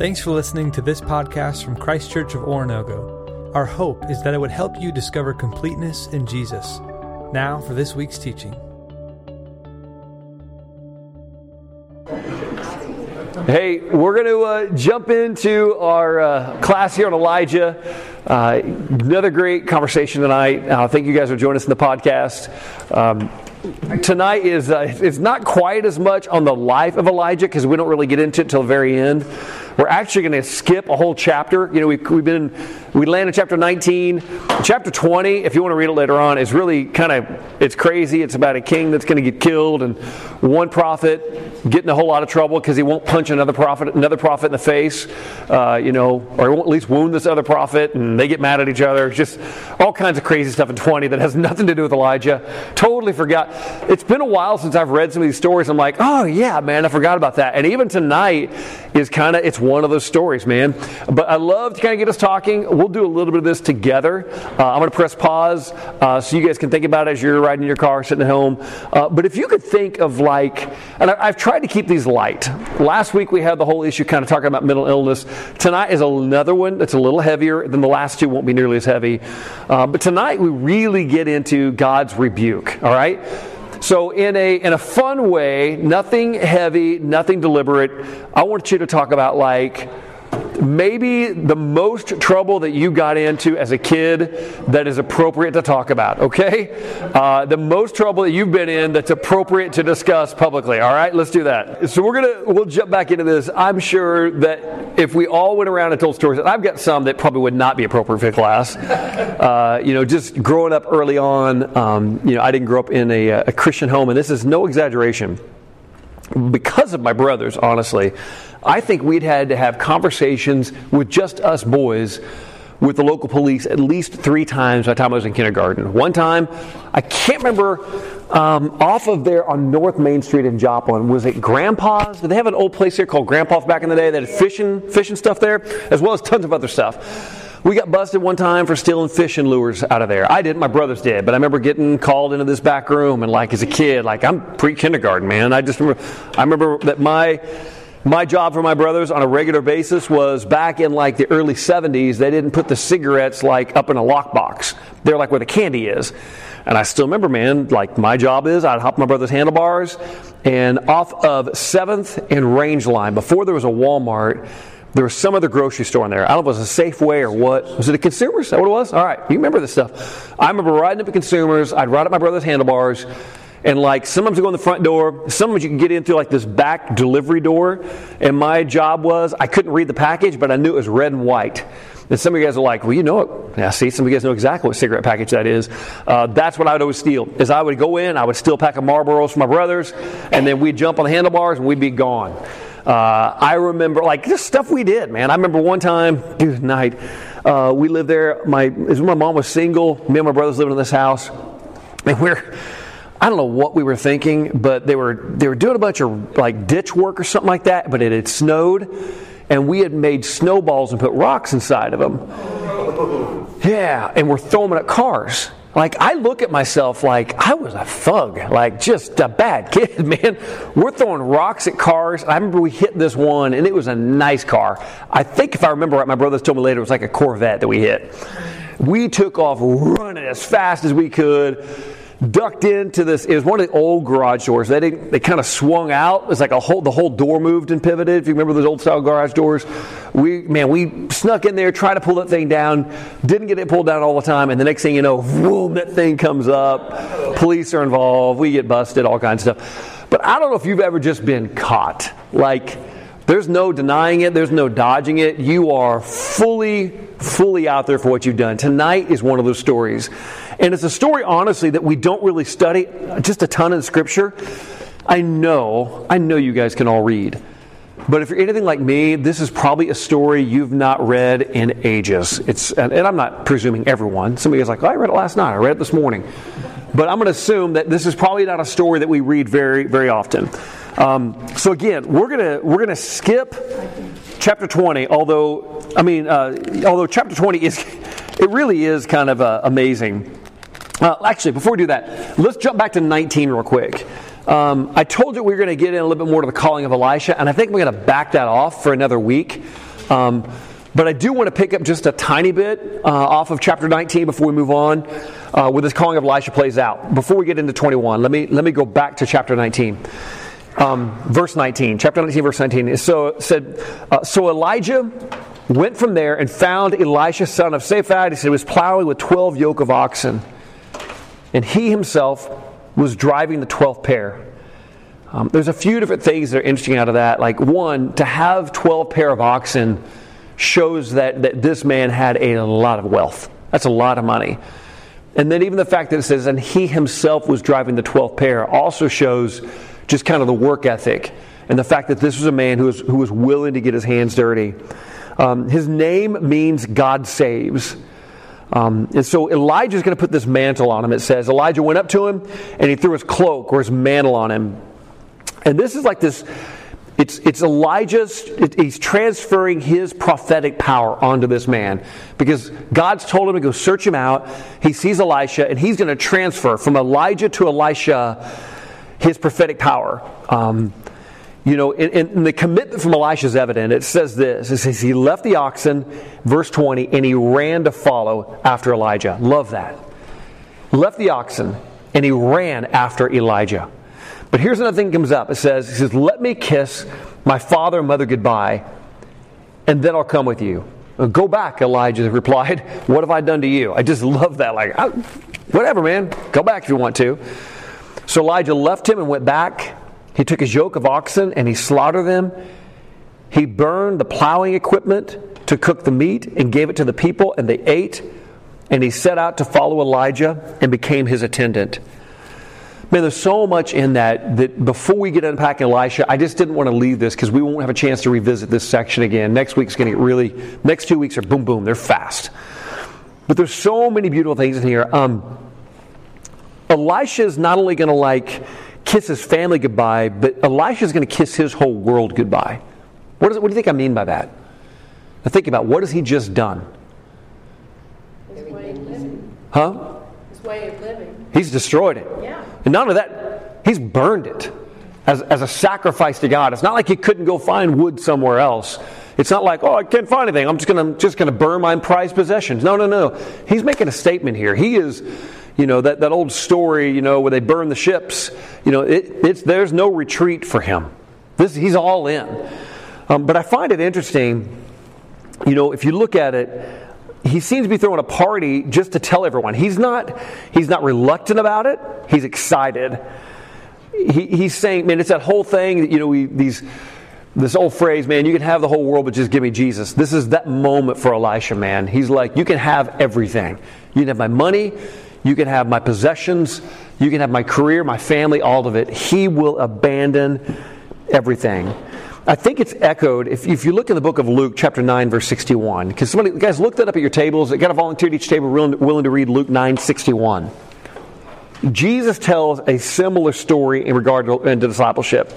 Thanks for listening to this podcast from Christ Church of Oronogo. Our hope is that it would help you discover completeness in Jesus. Now for this week's teaching. Hey, we're going to uh, jump into our uh, class here on Elijah. Uh, another great conversation tonight. Uh, thank you guys for joining us in the podcast. Um, tonight is uh, it's not quite as much on the life of Elijah because we don't really get into it till the very end. We're actually going to skip a whole chapter. You know, we've, we've been we land in chapter 19, chapter 20. If you want to read it later on, is really kind of it's crazy. It's about a king that's going to get killed and one prophet getting a whole lot of trouble because he won't punch another prophet another prophet in the face. Uh, you know, or at least wound this other prophet, and they get mad at each other. It's just all kinds of crazy stuff in 20 that has nothing to do with Elijah. Totally forgot. It's been a while since I've read some of these stories. I'm like, oh yeah, man, I forgot about that. And even tonight is kind of it's one of those stories, man. But I love to kind of get us talking. We'll do a little bit of this together. Uh, I'm going to press pause uh, so you guys can think about it as you're riding in your car, sitting at home. Uh, but if you could think of like, and I, have tried to keep these light. Last week we had the whole issue kind of talking about mental illness. Tonight is another one that's a little heavier than the last two. Won't be nearly as heavy. Uh, but tonight we really get into God's rebuke. All right. So, in a, in a fun way, nothing heavy, nothing deliberate, I want you to talk about like maybe the most trouble that you got into as a kid that is appropriate to talk about, okay? Uh, the most trouble that you've been in that's appropriate to discuss publicly, all right? Let's do that. So we're to, we'll jump back into this. I'm sure that if we all went around and told stories, and I've got some that probably would not be appropriate for class. Uh, you know, just growing up early on, um, you know, I didn't grow up in a, a Christian home, and this is no exaggeration because of my brothers, honestly, I think we'd had to have conversations with just us boys with the local police at least three times by the time I was in kindergarten. One time, I can't remember, um, off of there on North Main Street in Joplin, was it Grandpa's? Did they have an old place here called Grandpa's back in the day that had fishing, fishing stuff there, as well as tons of other stuff? We got busted one time for stealing fishing lures out of there. I didn't, my brothers did, but I remember getting called into this back room and like as a kid, like I'm pre-kindergarten, man. I just remember, I remember that my my job for my brothers on a regular basis was back in like the early 70s they didn't put the cigarettes like up in a lockbox they're like where the candy is and i still remember man like my job is i'd hop my brother's handlebars and off of 7th and range line before there was a walmart there was some other grocery store in there. I don't know if it was a Safeway or what. Was it a Consumers? Is that what it was? All right, you remember this stuff. I remember riding up at Consumers. I'd ride up my brother's handlebars. And like sometimes you go in the front door, sometimes you can get in through like this back delivery door. And my job was I couldn't read the package, but I knew it was red and white. And some of you guys are like, well, you know it. Yeah, see, some of you guys know exactly what cigarette package that is. Uh, that's what I would always steal. Is I would go in, I would steal a pack of Marlboros for my brothers, and then we'd jump on the handlebars and we'd be gone. Uh, I remember, like, just stuff we did, man. I remember one time, dude, night, uh, we lived there. My, my mom was single. Me and my brothers living in this house. And we're, I don't know what we were thinking, but they were, they were doing a bunch of, like, ditch work or something like that, but it had snowed. And we had made snowballs and put rocks inside of them. Yeah, and we're throwing them at cars. Like, I look at myself like I was a thug, like just a bad kid, man. We're throwing rocks at cars. I remember we hit this one, and it was a nice car. I think, if I remember right, my brothers told me later it was like a Corvette that we hit. We took off running as fast as we could ducked into this. It was one of the old garage doors. They didn't, they kind of swung out. It was like a whole the whole door moved and pivoted. If you remember those old style garage doors, we man we snuck in there, tried to pull that thing down, didn't get it pulled down all the time, and the next thing you know, boom, that thing comes up. Police are involved. We get busted, all kinds of stuff. But I don't know if you've ever just been caught like. There's no denying it. There's no dodging it. You are fully, fully out there for what you've done. Tonight is one of those stories. And it's a story, honestly, that we don't really study just a ton in Scripture. I know, I know you guys can all read. But if you're anything like me, this is probably a story you've not read in ages. It's, and, I'm not presuming everyone. Some of you guys like, oh, I read it last night. I read it this morning. But I'm going to assume that this is probably not a story that we read very, very often. Um, so again, we're gonna we're gonna skip chapter 20. Although I mean, uh, although chapter 20 is it really is kind of uh, amazing. Uh, actually, before we do that, let's jump back to 19 real quick. Um, I told you we were going to get in a little bit more to the calling of Elisha, and I think we're going to back that off for another week. Um, but I do want to pick up just a tiny bit uh, off of chapter 19 before we move on, uh, where this calling of Elisha plays out. Before we get into 21, let me let me go back to chapter 19, um, verse 19. Chapter 19, verse 19. So said, uh, so Elijah went from there and found Elisha, son of Shaphat. He said was plowing with 12 yoke of oxen, and he himself was driving the 12th pair. Um, there's a few different things that are interesting out of that. Like one, to have 12 pair of oxen shows that, that this man had a lot of wealth. That's a lot of money. And then even the fact that it says, and he himself was driving the 12th pair also shows just kind of the work ethic and the fact that this was a man who was, who was willing to get his hands dirty. Um, his name means God saves. Um, and so Elijah is going to put this mantle on him. It says Elijah went up to him and he threw his cloak or his mantle on him. And this is like this it's, it's Elijah's, it, he's transferring his prophetic power onto this man because God's told him to go search him out. He sees Elisha, and he's going to transfer from Elijah to Elisha his prophetic power. Um, you know, and, and, the commitment from Elisha is evident. It says this it says, He left the oxen, verse 20, and he ran to follow after Elijah. Love that. Left the oxen, and he ran after Elijah. But here's another thing that comes up. It says, He says, Let me kiss my father and mother goodbye, and then I'll come with you. Go back, Elijah replied. What have I done to you? I just love that. Like, whatever, man. Go back if you want to. So Elijah left him and went back. He took his yoke of oxen and he slaughtered them. He burned the plowing equipment to cook the meat and gave it to the people, and they ate. And he set out to follow Elijah and became his attendant. Man, there's so much in that that before we get unpacking Elisha, I just didn't want to leave this because we won't have a chance to revisit this section again. Next week's going to get really, next two weeks are boom, boom, they're fast. But there's so many beautiful things in here. Um, Elisha is not only going to like kiss his family goodbye, but Elisha is going to kiss his whole world goodbye. What, what do you think I mean by that? Now think about what has he just done? His way of living. Huh? His way of living. He's destroyed it. Yeah. And none of that, he's burned it as, as a sacrifice to God. It's not like he couldn't go find wood somewhere else. It's not like, oh, I can't find anything. I'm just going to just gonna burn my prized possessions. No, no, no. He's making a statement here. He is, you know, that, that old story, you know, where they burn the ships. You know, it, it's, there's no retreat for him. This, he's all in. Um, but I find it interesting, you know, if you look at it, he seems to be throwing a party just to tell everyone. He's not, he's not reluctant about it, he's excited. He, he's saying, man, it's that whole thing, you know, we, these, this old phrase, man, you can have the whole world, but just give me Jesus. This is that moment for Elisha, man. He's like, you can have everything. You can have my money, you can have my possessions, you can have my career, my family, all of it. He will abandon everything. I think it's echoed if, if you look in the book of Luke, chapter 9, verse 61. Because somebody, guys, look that up at your tables. Got a volunteer at each table willing, willing to read Luke 9, 61. Jesus tells a similar story in regard to, to discipleship.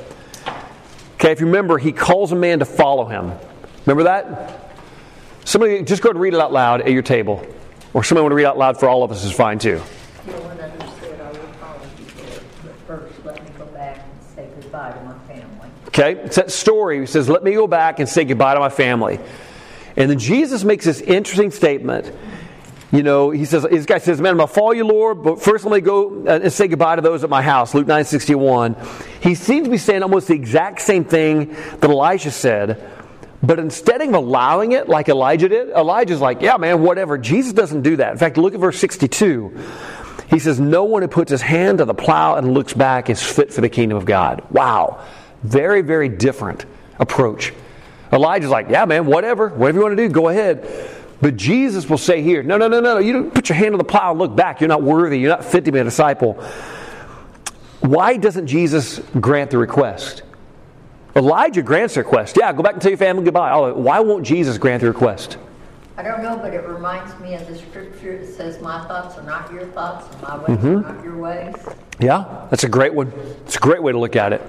Okay, if you remember, he calls a man to follow him. Remember that? Somebody, just go and read it out loud at your table. Or somebody want to read out loud for all of us is fine too. No one understood I would follow you, but first let me go back and say goodbye to my family. Okay, it's that story. He says, Let me go back and say goodbye to my family. And then Jesus makes this interesting statement. You know, he says, this guy says, Man, I'm going to follow you, Lord, but first let me go uh, and say goodbye to those at my house. Luke 9 61. He seems to be saying almost the exact same thing that Elijah said, but instead of allowing it like Elijah did, Elijah's like, Yeah, man, whatever. Jesus doesn't do that. In fact, look at verse 62. He says, No one who puts his hand to the plow and looks back is fit for the kingdom of God. Wow. Very, very different approach. Elijah's like, yeah, man, whatever. Whatever you want to do, go ahead. But Jesus will say here, no, no, no, no. no. You don't put your hand on the plow and look back. You're not worthy. You're not fit to be a disciple. Why doesn't Jesus grant the request? Elijah grants the request. Yeah, go back and tell your family goodbye. Oh, why won't Jesus grant the request? I don't know, but it reminds me of the scripture that says, My thoughts are not your thoughts, and my ways Mm-hmm. are not your ways. Yeah, that's a great one. It's a great way to look at it.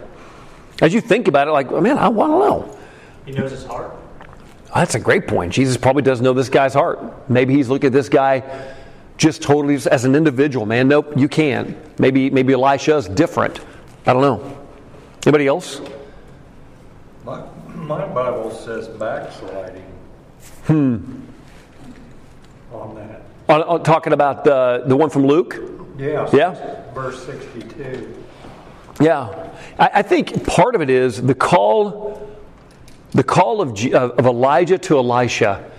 As you think about it, like, man, I want to know. He knows his heart. That's a great point. Jesus probably does know this guy's heart. Maybe he's looking at this guy just totally as an individual. Man, nope, you can't. Maybe maybe Elisha's different. I don't know. Anybody else? My, my Bible says backsliding. Hmm. On that. On, on talking about the, the one from Luke? Yeah. Yeah? Verse 62. Yeah. I, I think part of it is the call, the call of, of of Elijah to Elisha.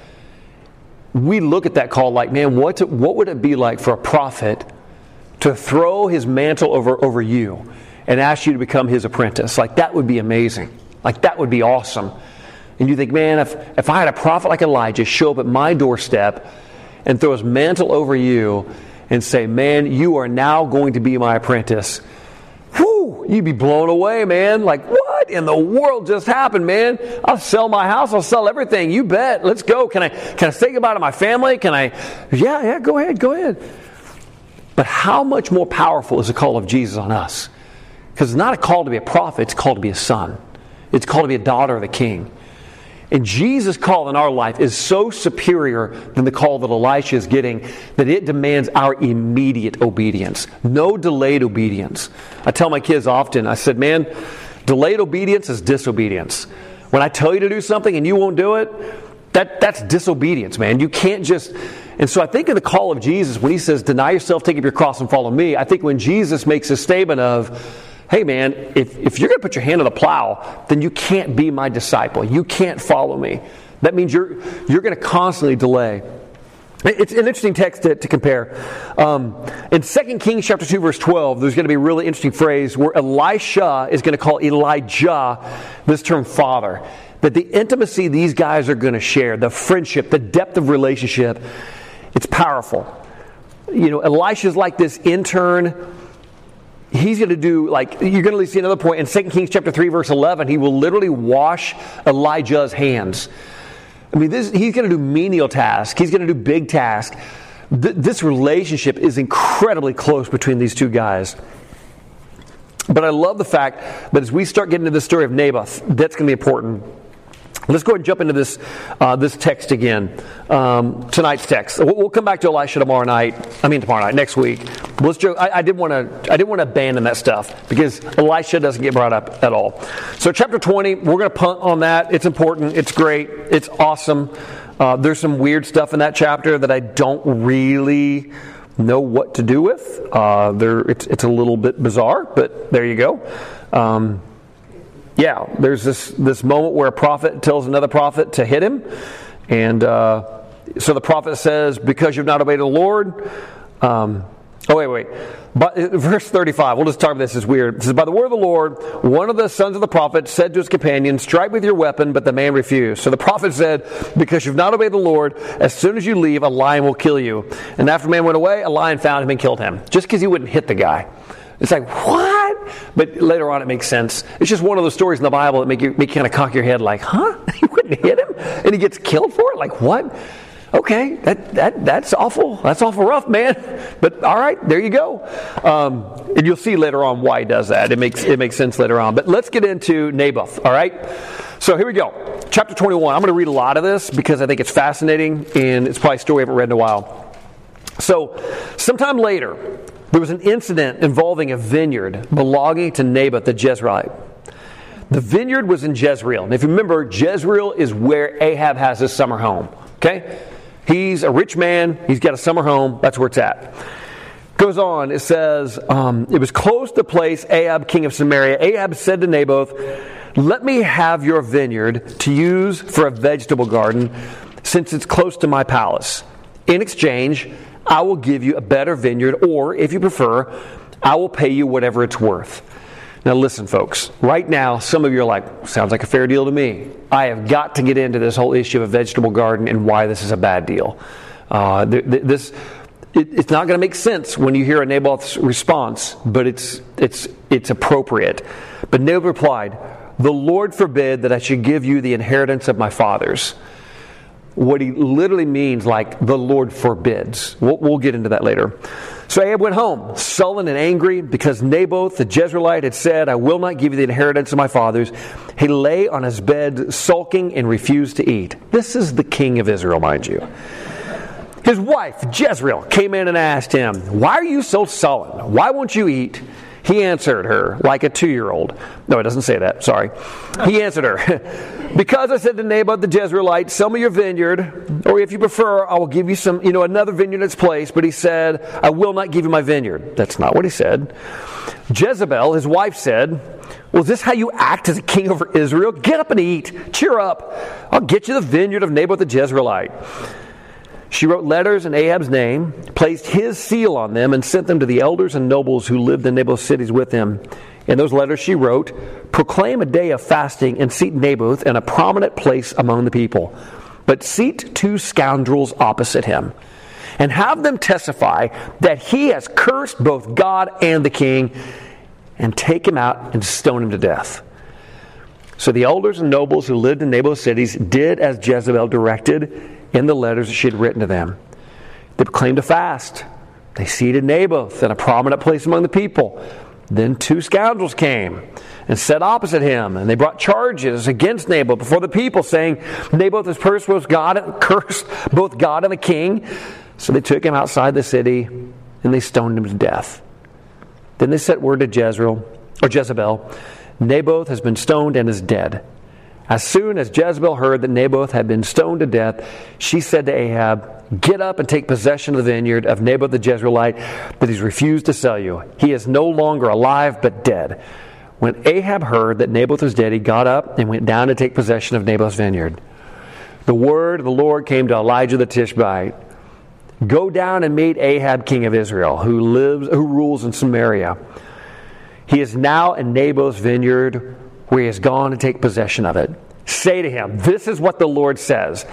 We look at that call like, man, what, what would it be like for a prophet to throw his mantle over, over you and ask you to become his apprentice? Like, that would be amazing. Like, that would be awesome. And you think, man, if, if I had a prophet like Elijah show up at my doorstep and throw his mantle over you and say, man, you are now going to be my apprentice. Whew, you'd be blown away, man. Like, what in the world just happened, man? I'll sell my house. I'll sell everything. You bet. Let's go. Can I, can I say goodbye to my family? Can I? Yeah, yeah, go ahead, go ahead. But how much more powerful is the call of Jesus on us? Because it's not a call to be a prophet, it's called to be a son. It's called to be a daughter of the king. And Jesus' call in our life is so superior than the call that Elisha is getting that it demands our immediate obedience. No delayed obedience. I tell my kids often, I said, man, delayed obedience is disobedience. When I tell you to do something and you won't do it, that, that's disobedience, man. You can't just. And so I think in the call of Jesus, when he says, deny yourself, take up your cross, and follow me, I think when Jesus makes a statement of, hey man, if, if you're going to put your hand on the plow, then you can't be my disciple. You can't follow me. That means you're, you're going to constantly delay. It's an interesting text to, to compare. Um, in 2 Kings chapter 2, verse 12, there's going to be a really interesting phrase where Elisha is going to call Elijah this term father. That the intimacy these guys are going to share, the friendship, the depth of relationship, it's powerful. You know, Elisha's like this intern he's going to do like you're going to see another point. In 2 kings chapter 3 verse 11 he will literally wash elijah's hands. I mean this, he's going to do menial tasks. He's going to do big tasks Th- this relationship is incredibly close between these two guys. But i love the fact that as we start getting to the story of naboth that's going to be important Let's go ahead and jump into this, uh, this text again. Um, tonight's text. We'll, we'll, come back to Elisha tomorrow night. I mean tomorrow night, next week. Let's. I, I didn't want to. I didn't want to abandon that stuff because Elisha doesn't get brought up at all. So chapter 20, we're going to punt on that. It's important. It's great. It's awesome. Uh, there's some weird stuff in that chapter that I don't really know what to do with. Uh, there, it's, it's a little bit bizarre, but there you go. Um, yeah, there's this, this moment where a prophet tells another prophet to hit him. And uh, so the prophet says, Because you've not obeyed the Lord. Um, oh, wait, wait. But, verse 35, we'll just talk about this, it's weird. It says, By the word of the Lord, one of the sons of the prophet said to his companion, Strike with your weapon, but the man refused. So the prophet said, Because you've not obeyed the Lord, as soon as you leave, a lion will kill you. And after the man went away, a lion found him and killed him, just because he wouldn't hit the guy. It's like, what? But later on, it makes sense. It's just one of those stories in the Bible that make you, make you kind of cock your head, like, huh? You wouldn't hit him? And he gets killed for it? Like, what? Okay, that, that, that's awful. That's awful rough, man. But all right, there you go. Um, and you'll see later on why he does that. It makes, it makes sense later on. But let's get into Naboth, all right? So here we go. Chapter 21. I'm going to read a lot of this because I think it's fascinating and it's probably a story I haven't read in a while. So, sometime later, there was an incident involving a vineyard belonging to Naboth the Jezreelite. The vineyard was in Jezreel. And if you remember, Jezreel is where Ahab has his summer home. Okay? He's a rich man, he's got a summer home, that's where it's at. Goes on, it says, um, it was close to the place Ahab, king of Samaria. Ahab said to Naboth, Let me have your vineyard to use for a vegetable garden, since it's close to my palace. In exchange, I will give you a better vineyard, or if you prefer, I will pay you whatever it's worth. Now, listen, folks. Right now, some of you are like, sounds like a fair deal to me. I have got to get into this whole issue of a vegetable garden and why this is a bad deal. Uh, this, it, it's not going to make sense when you hear a Naboth's response, but it's, it's, it's appropriate. But Naboth replied, The Lord forbid that I should give you the inheritance of my fathers what he literally means, like the Lord forbids. We'll, we'll, get into that later. So Ahab went home, sullen and angry, because Naboth the Jezreelite had said, I will not give you the inheritance of my fathers. He lay on his bed, sulking, and refused to eat. This is the king of Israel, mind you. His wife, Jezreel, came in and asked him, Why are you so sullen? Why won't you eat? He answered her like a two year old. No, it doesn't say that. Sorry. He answered her, Because I said to Naboth the Jezreelite, Sell me your vineyard, or if you prefer, I will give you some, you know, another vineyard in its place. But he said, I will not give you my vineyard. That's not what he said. Jezebel, his wife, said, Well, is this how you act as a king over Israel? Get up and eat. Cheer up. I'll get you the vineyard of Naboth the Jezreelite. She wrote letters in Ahab's name, placed his seal on them, and sent them to the elders and nobles who lived in Naboth's cities with him. In those letters, she wrote, Proclaim a day of fasting and seat Naboth in a prominent place among the people, but seat two scoundrels opposite him, and have them testify that he has cursed both God and the king, and take him out and stone him to death. So the elders and nobles who lived in Naboth's cities did as Jezebel directed in the letters that she had written to them. They proclaimed a fast. They seated Naboth in a prominent place among the people. Then two scoundrels came and sat opposite him, and they brought charges against Naboth before the people, saying, Naboth has cursed both God and cursed both God and the king. So they took him outside the city and they stoned him to death. Then they sent word to Jezreel or Jezebel, Naboth has been stoned and is dead. As soon as Jezebel heard that Naboth had been stoned to death, she said to Ahab, Get up and take possession of the vineyard of Naboth the Jezreelite that he's refused to sell you. He is no longer alive, but dead. When Ahab heard that Naboth was dead, he got up and went down to take possession of Naboth's vineyard. The word of the Lord came to Elijah the Tishbite Go down and meet Ahab, king of Israel, who lives, who rules in Samaria. He is now in Naboth's vineyard where he has gone to take possession of it. Say to him, This is what the Lord says.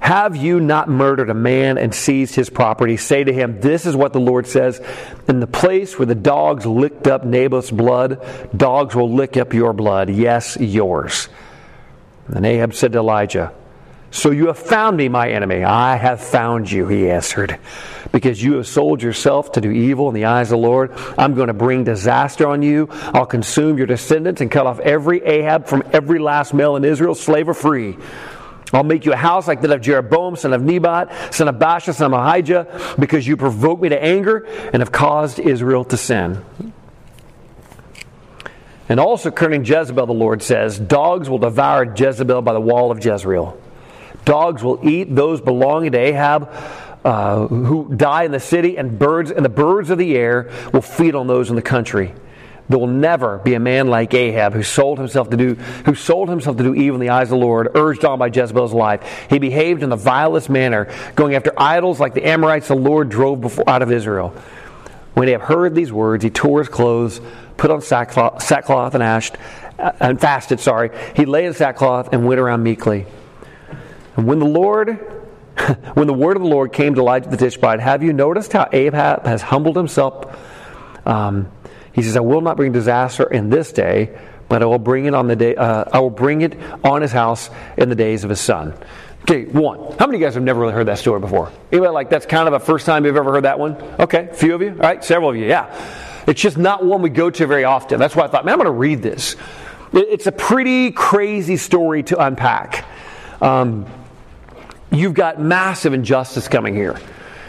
Have you not murdered a man and seized his property? Say to him, This is what the Lord says. In the place where the dogs licked up Naboth's blood, dogs will lick up your blood. Yes, yours. And Ahab said to Elijah, so you have found me, my enemy. I have found you, he answered. Because you have sold yourself to do evil in the eyes of the Lord, I'm going to bring disaster on you. I'll consume your descendants and cut off every Ahab from every last male in Israel, slave or free. I'll make you a house like that of Jeroboam, son of Nebat, son of Baasha, son of Ahijah, because you provoked me to anger and have caused Israel to sin. And also concerning Jezebel, the Lord says, Dogs will devour Jezebel by the wall of Jezreel. Dogs will eat those belonging to Ahab uh, who die in the city, and birds and the birds of the air will feed on those in the country. There will never be a man like Ahab who sold himself to do who sold himself to do evil in the eyes of the Lord, urged on by Jezebel's life. He behaved in the vilest manner, going after idols like the Amorites the Lord drove before, out of Israel. When he had heard these words, he tore his clothes, put on sackcloth, sackcloth and ashed, uh, and fasted. Sorry, he lay in sackcloth and went around meekly. And when the Lord, when the word of the Lord came to Elijah the Tishbite, have you noticed how Ahab has humbled himself? Um, he says, "I will not bring disaster in this day, but I will bring it on the day. Uh, I will bring it on his house in the days of his son." Okay, one. How many of you guys have never really heard that story before? Anybody like that's kind of a first time you've ever heard that one? Okay, a few of you. All right, several of you. Yeah, it's just not one we go to very often. That's why I thought, man, I'm going to read this. It's a pretty crazy story to unpack. Um, you've got massive injustice coming here.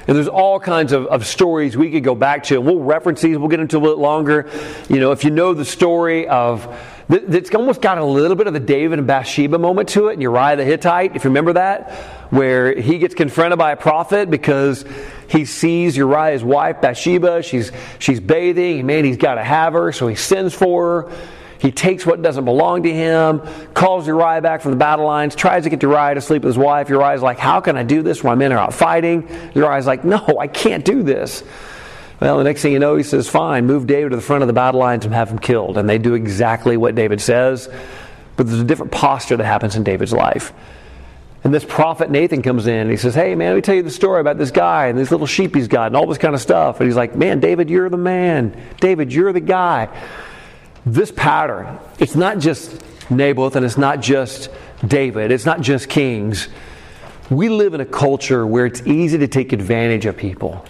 And there's all kinds of, of stories we could go back to, and we'll reference these. We'll get into a little longer. You know, if you know the story of, it's almost got a little bit of the David and Bathsheba moment to it, and Uriah the Hittite, if you remember that, where he gets confronted by a prophet because he sees Uriah's wife Bathsheba. She's she's bathing. Man, he's got to have her, so he sends for her. He takes what doesn't belong to him, calls Uriah back from the battle lines, tries to get Uriah to sleep with his wife. Uriah's like, How can I do this when my men are out fighting? Uriah's like, No, I can't do this. Well, the next thing you know, he says, Fine, move David to the front of the battle lines and have him killed. And they do exactly what David says, but there's a different posture that happens in David's life. And this prophet Nathan comes in and he says, Hey, man, let me tell you the story about this guy and these little sheep he's got and all this kind of stuff. And he's like, Man, David, you're the man. David, you're the guy this pattern, it's not just Naboth and it's not just David, it's not just kings. We live in a culture where it's easy to take advantage of people.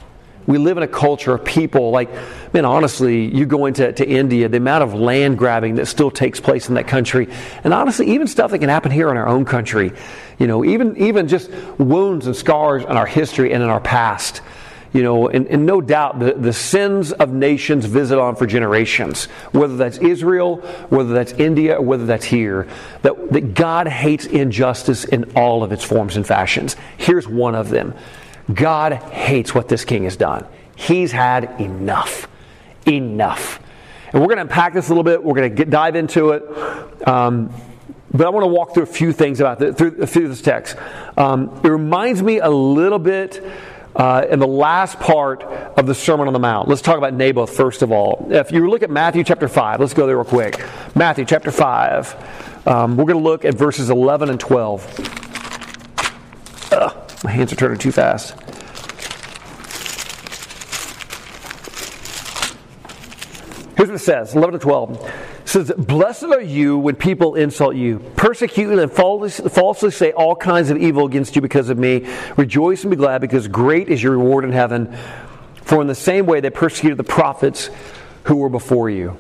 We live in a culture of people like, man, honestly, you go into to India, the amount of land grabbing that still takes place in that country, and honestly, even stuff that can happen here in our own country, you know, even even just wounds and scars in our history and in our past you know, and, and no doubt the, the sins of nations visit on for generations, whether that's Israel, whether that's India, whether that's here, that, that God hates injustice in all of its forms and fashions. Here's one of them God hates what this king has done. He's had enough. Enough. And we're going to unpack this a little bit. We're going to dive into it. Um, but I want to walk through a few things about the, through, through this text. Um, it reminds me a little bit uh, in the last part of the Sermon on the Mount. Let's talk about Naboth first of all. If you look at Matthew chapter 5, let's go there real quick. Matthew chapter 5. Um, we're going to look at verses 11 and 12. Ugh, my hands are turning too fast. Here's what it says 11 to 12. Says, Blessed are you when people insult you, persecute and falsely say all kinds of evil against you because of me. Rejoice and be glad, because great is your reward in heaven. For in the same way they persecuted the prophets who were before you.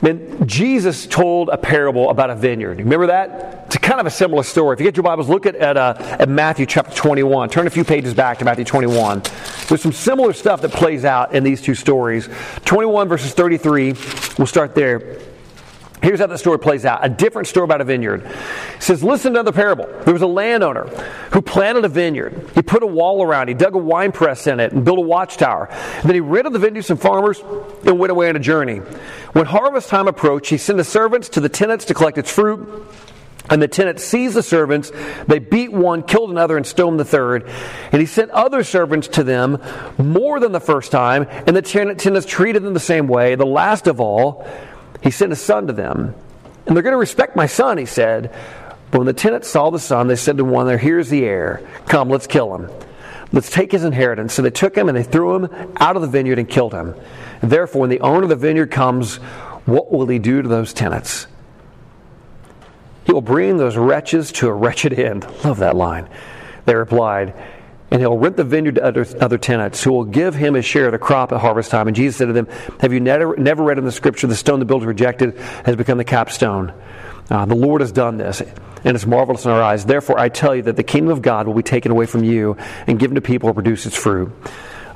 And Jesus told a parable about a vineyard. Remember that? It's kind of a similar story. If you get your Bibles, look at, at, uh, at Matthew chapter 21. Turn a few pages back to Matthew 21. There's some similar stuff that plays out in these two stories. 21 verses 33, we'll start there. Here's how the story plays out. A different story about a vineyard. It says, listen to the parable. There was a landowner who planted a vineyard. He put a wall around. He dug a wine press in it and built a watchtower. And then he rented the vineyard to some farmers and went away on a journey. When harvest time approached, he sent his servants to the tenants to collect its fruit. And the tenants seized the servants. They beat one, killed another, and stoned the third. And he sent other servants to them more than the first time. And the tenants treated them the same way. The last of all, he sent his son to them. And they're going to respect my son, he said. But when the tenants saw the son, they said to one there, Here's the heir. Come, let's kill him. Let's take his inheritance. So they took him and they threw him out of the vineyard and killed him. And therefore, when the owner of the vineyard comes, what will he do to those tenants? He will bring those wretches to a wretched end. Love that line. They replied, and he'll rent the vineyard to other, other tenants who will give him his share of the crop at harvest time. And Jesus said to them, Have you never, never read in the scripture, the stone the builders rejected has become the capstone? Uh, the Lord has done this, and it's marvelous in our eyes. Therefore, I tell you that the kingdom of God will be taken away from you and given to people who produce its fruit.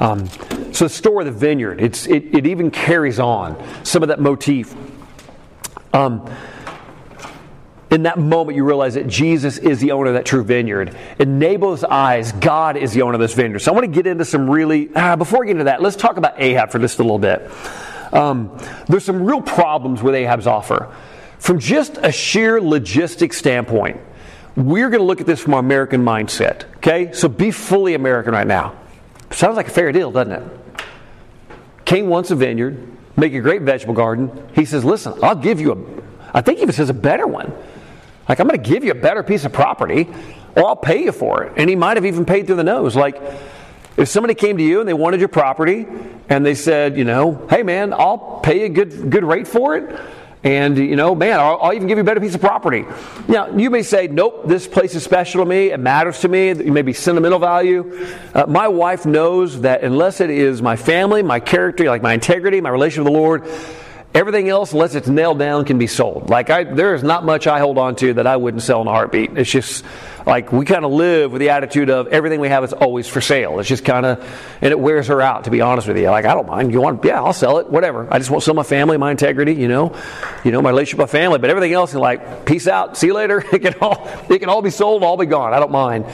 Um, so the story of the vineyard, it, it even carries on some of that motif. Um, in that moment, you realize that Jesus is the owner of that true vineyard. In Naboth's eyes, God is the owner of this vineyard. So I want to get into some really, ah, before we get into that, let's talk about Ahab for just a little bit. Um, there's some real problems with Ahab's offer. From just a sheer logistic standpoint, we're going to look at this from our American mindset. Okay? So be fully American right now. Sounds like a fair deal, doesn't it? King wants a vineyard, make a great vegetable garden. He says, Listen, I'll give you a, I think he even says a better one. Like, I'm going to give you a better piece of property, or I'll pay you for it. And he might have even paid through the nose. Like, if somebody came to you and they wanted your property, and they said, you know, hey man, I'll pay a good good rate for it, and you know, man, I'll, I'll even give you a better piece of property. Now, you may say, nope, this place is special to me. It matters to me. It may be sentimental value. Uh, my wife knows that unless it is my family, my character, like my integrity, my relation with the Lord Everything else, unless it's nailed down, can be sold. Like I, there is not much I hold on to that I wouldn't sell in a heartbeat. It's just like we kind of live with the attitude of everything we have is always for sale. It's just kind of, and it wears her out. To be honest with you, like I don't mind. You want, yeah, I'll sell it. Whatever. I just want to sell my family, my integrity. You know, you know, my relationship, with my family. But everything else like, peace out, see you later. It can all, it can all be sold, all be gone. I don't mind.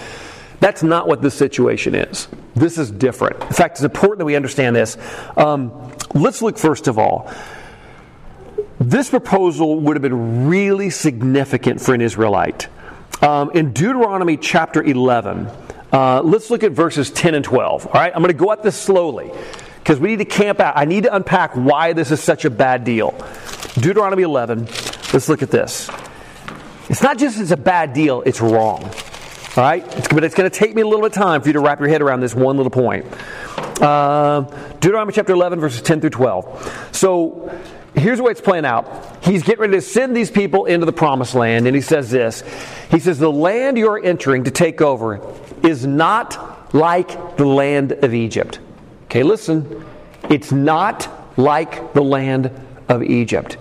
That's not what this situation is. This is different. In fact, it's important that we understand this. Um, let's look first of all this proposal would have been really significant for an Israelite. Um, in Deuteronomy chapter 11, uh, let's look at verses 10 and 12. All right, I'm going to go at this slowly because we need to camp out. I need to unpack why this is such a bad deal. Deuteronomy 11, let's look at this. It's not just it's a bad deal, it's wrong. All right? It's, but it's going to take me a little bit of time for you to wrap your head around this one little point. Uh, Deuteronomy chapter 11, verses 10 through 12. So, here's the way it's playing out. He's getting ready to send these people into the promised land, and he says this. He says, The land you're entering to take over is not like the land of Egypt. Okay, listen. It's not like the land of Egypt,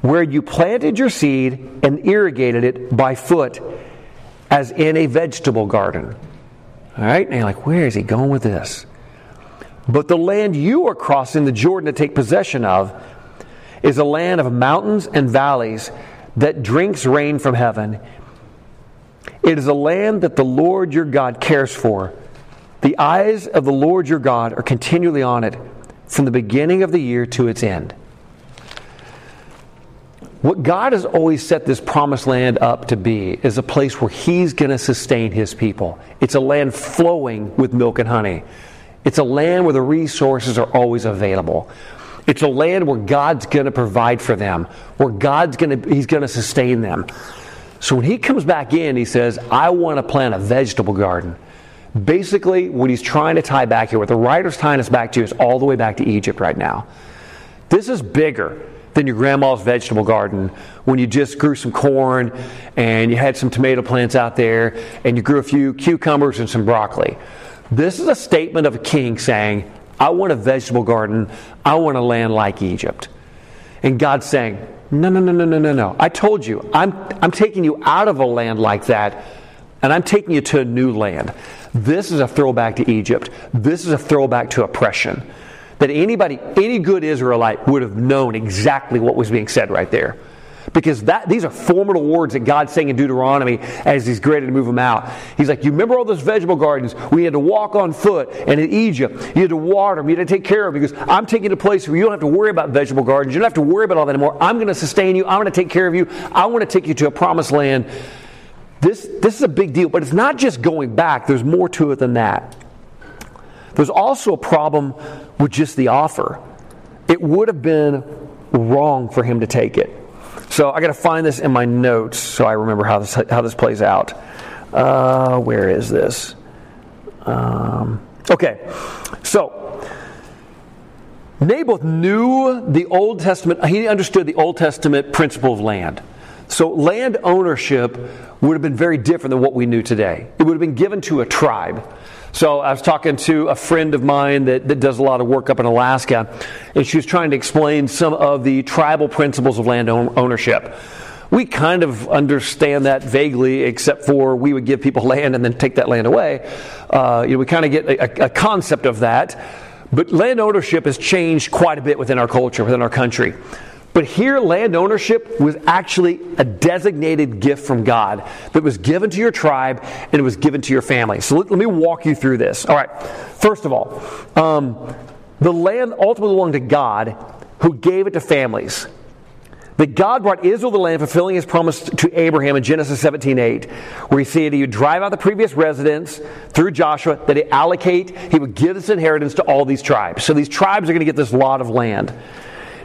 where you planted your seed and irrigated it by foot as in a vegetable garden. All right? And you're like, where is he going with this? But the land you are crossing the Jordan to take possession of is a land of mountains and valleys that drinks rain from heaven. It is a land that the Lord your God cares for. The eyes of the Lord your God are continually on it from the beginning of the year to its end. What God has always set this promised land up to be is a place where He's going to sustain His people. It's a land flowing with milk and honey. It's a land where the resources are always available. It's a land where God's going to provide for them, where God's going to He's going to sustain them. So when He comes back in, He says, "I want to plant a vegetable garden." Basically, what He's trying to tie back here, what the writer's tying us back to, is all the way back to Egypt right now. This is bigger than your grandma's vegetable garden when you just grew some corn and you had some tomato plants out there and you grew a few cucumbers and some broccoli. This is a statement of a king saying, I want a vegetable garden. I want a land like Egypt. And God's saying, No, no, no, no, no, no, no. I told you, I'm, I'm taking you out of a land like that and I'm taking you to a new land. This is a throwback to Egypt. This is a throwback to oppression that anybody, any good Israelite would have known exactly what was being said right there. Because that, these are formidable words that God's saying in Deuteronomy as He's ready to move them out. He's like, You remember all those vegetable gardens? We had to walk on foot, and in Egypt, you had to water them, you had to take care of them, because I'm taking a place where you don't have to worry about vegetable gardens. You don't have to worry about all that anymore. I'm going to sustain you. I'm going to take care of you. I want to take you to a promised land. This, this is a big deal, but it's not just going back, there's more to it than that. There's also a problem with just the offer. It would have been wrong for him to take it. So I got to find this in my notes so I remember how this how this plays out. Uh, where is this? Um, okay, so Naboth knew the Old Testament. He understood the Old Testament principle of land. So land ownership would have been very different than what we knew today. It would have been given to a tribe. So I was talking to a friend of mine that, that does a lot of work up in Alaska, and she was trying to explain some of the tribal principles of land ownership. We kind of understand that vaguely, except for we would give people land and then take that land away. Uh, you know, we kind of get a, a concept of that. But land ownership has changed quite a bit within our culture, within our country. But here, land ownership was actually a designated gift from God that was given to your tribe and it was given to your family. So let, let me walk you through this. All right. First of all, um, the land ultimately belonged to God who gave it to families. That God brought Israel the land, fulfilling his promise to Abraham in Genesis 17 8, where he said he would drive out the previous residents through Joshua, that he allocate, he would give this inheritance to all these tribes. So these tribes are going to get this lot of land.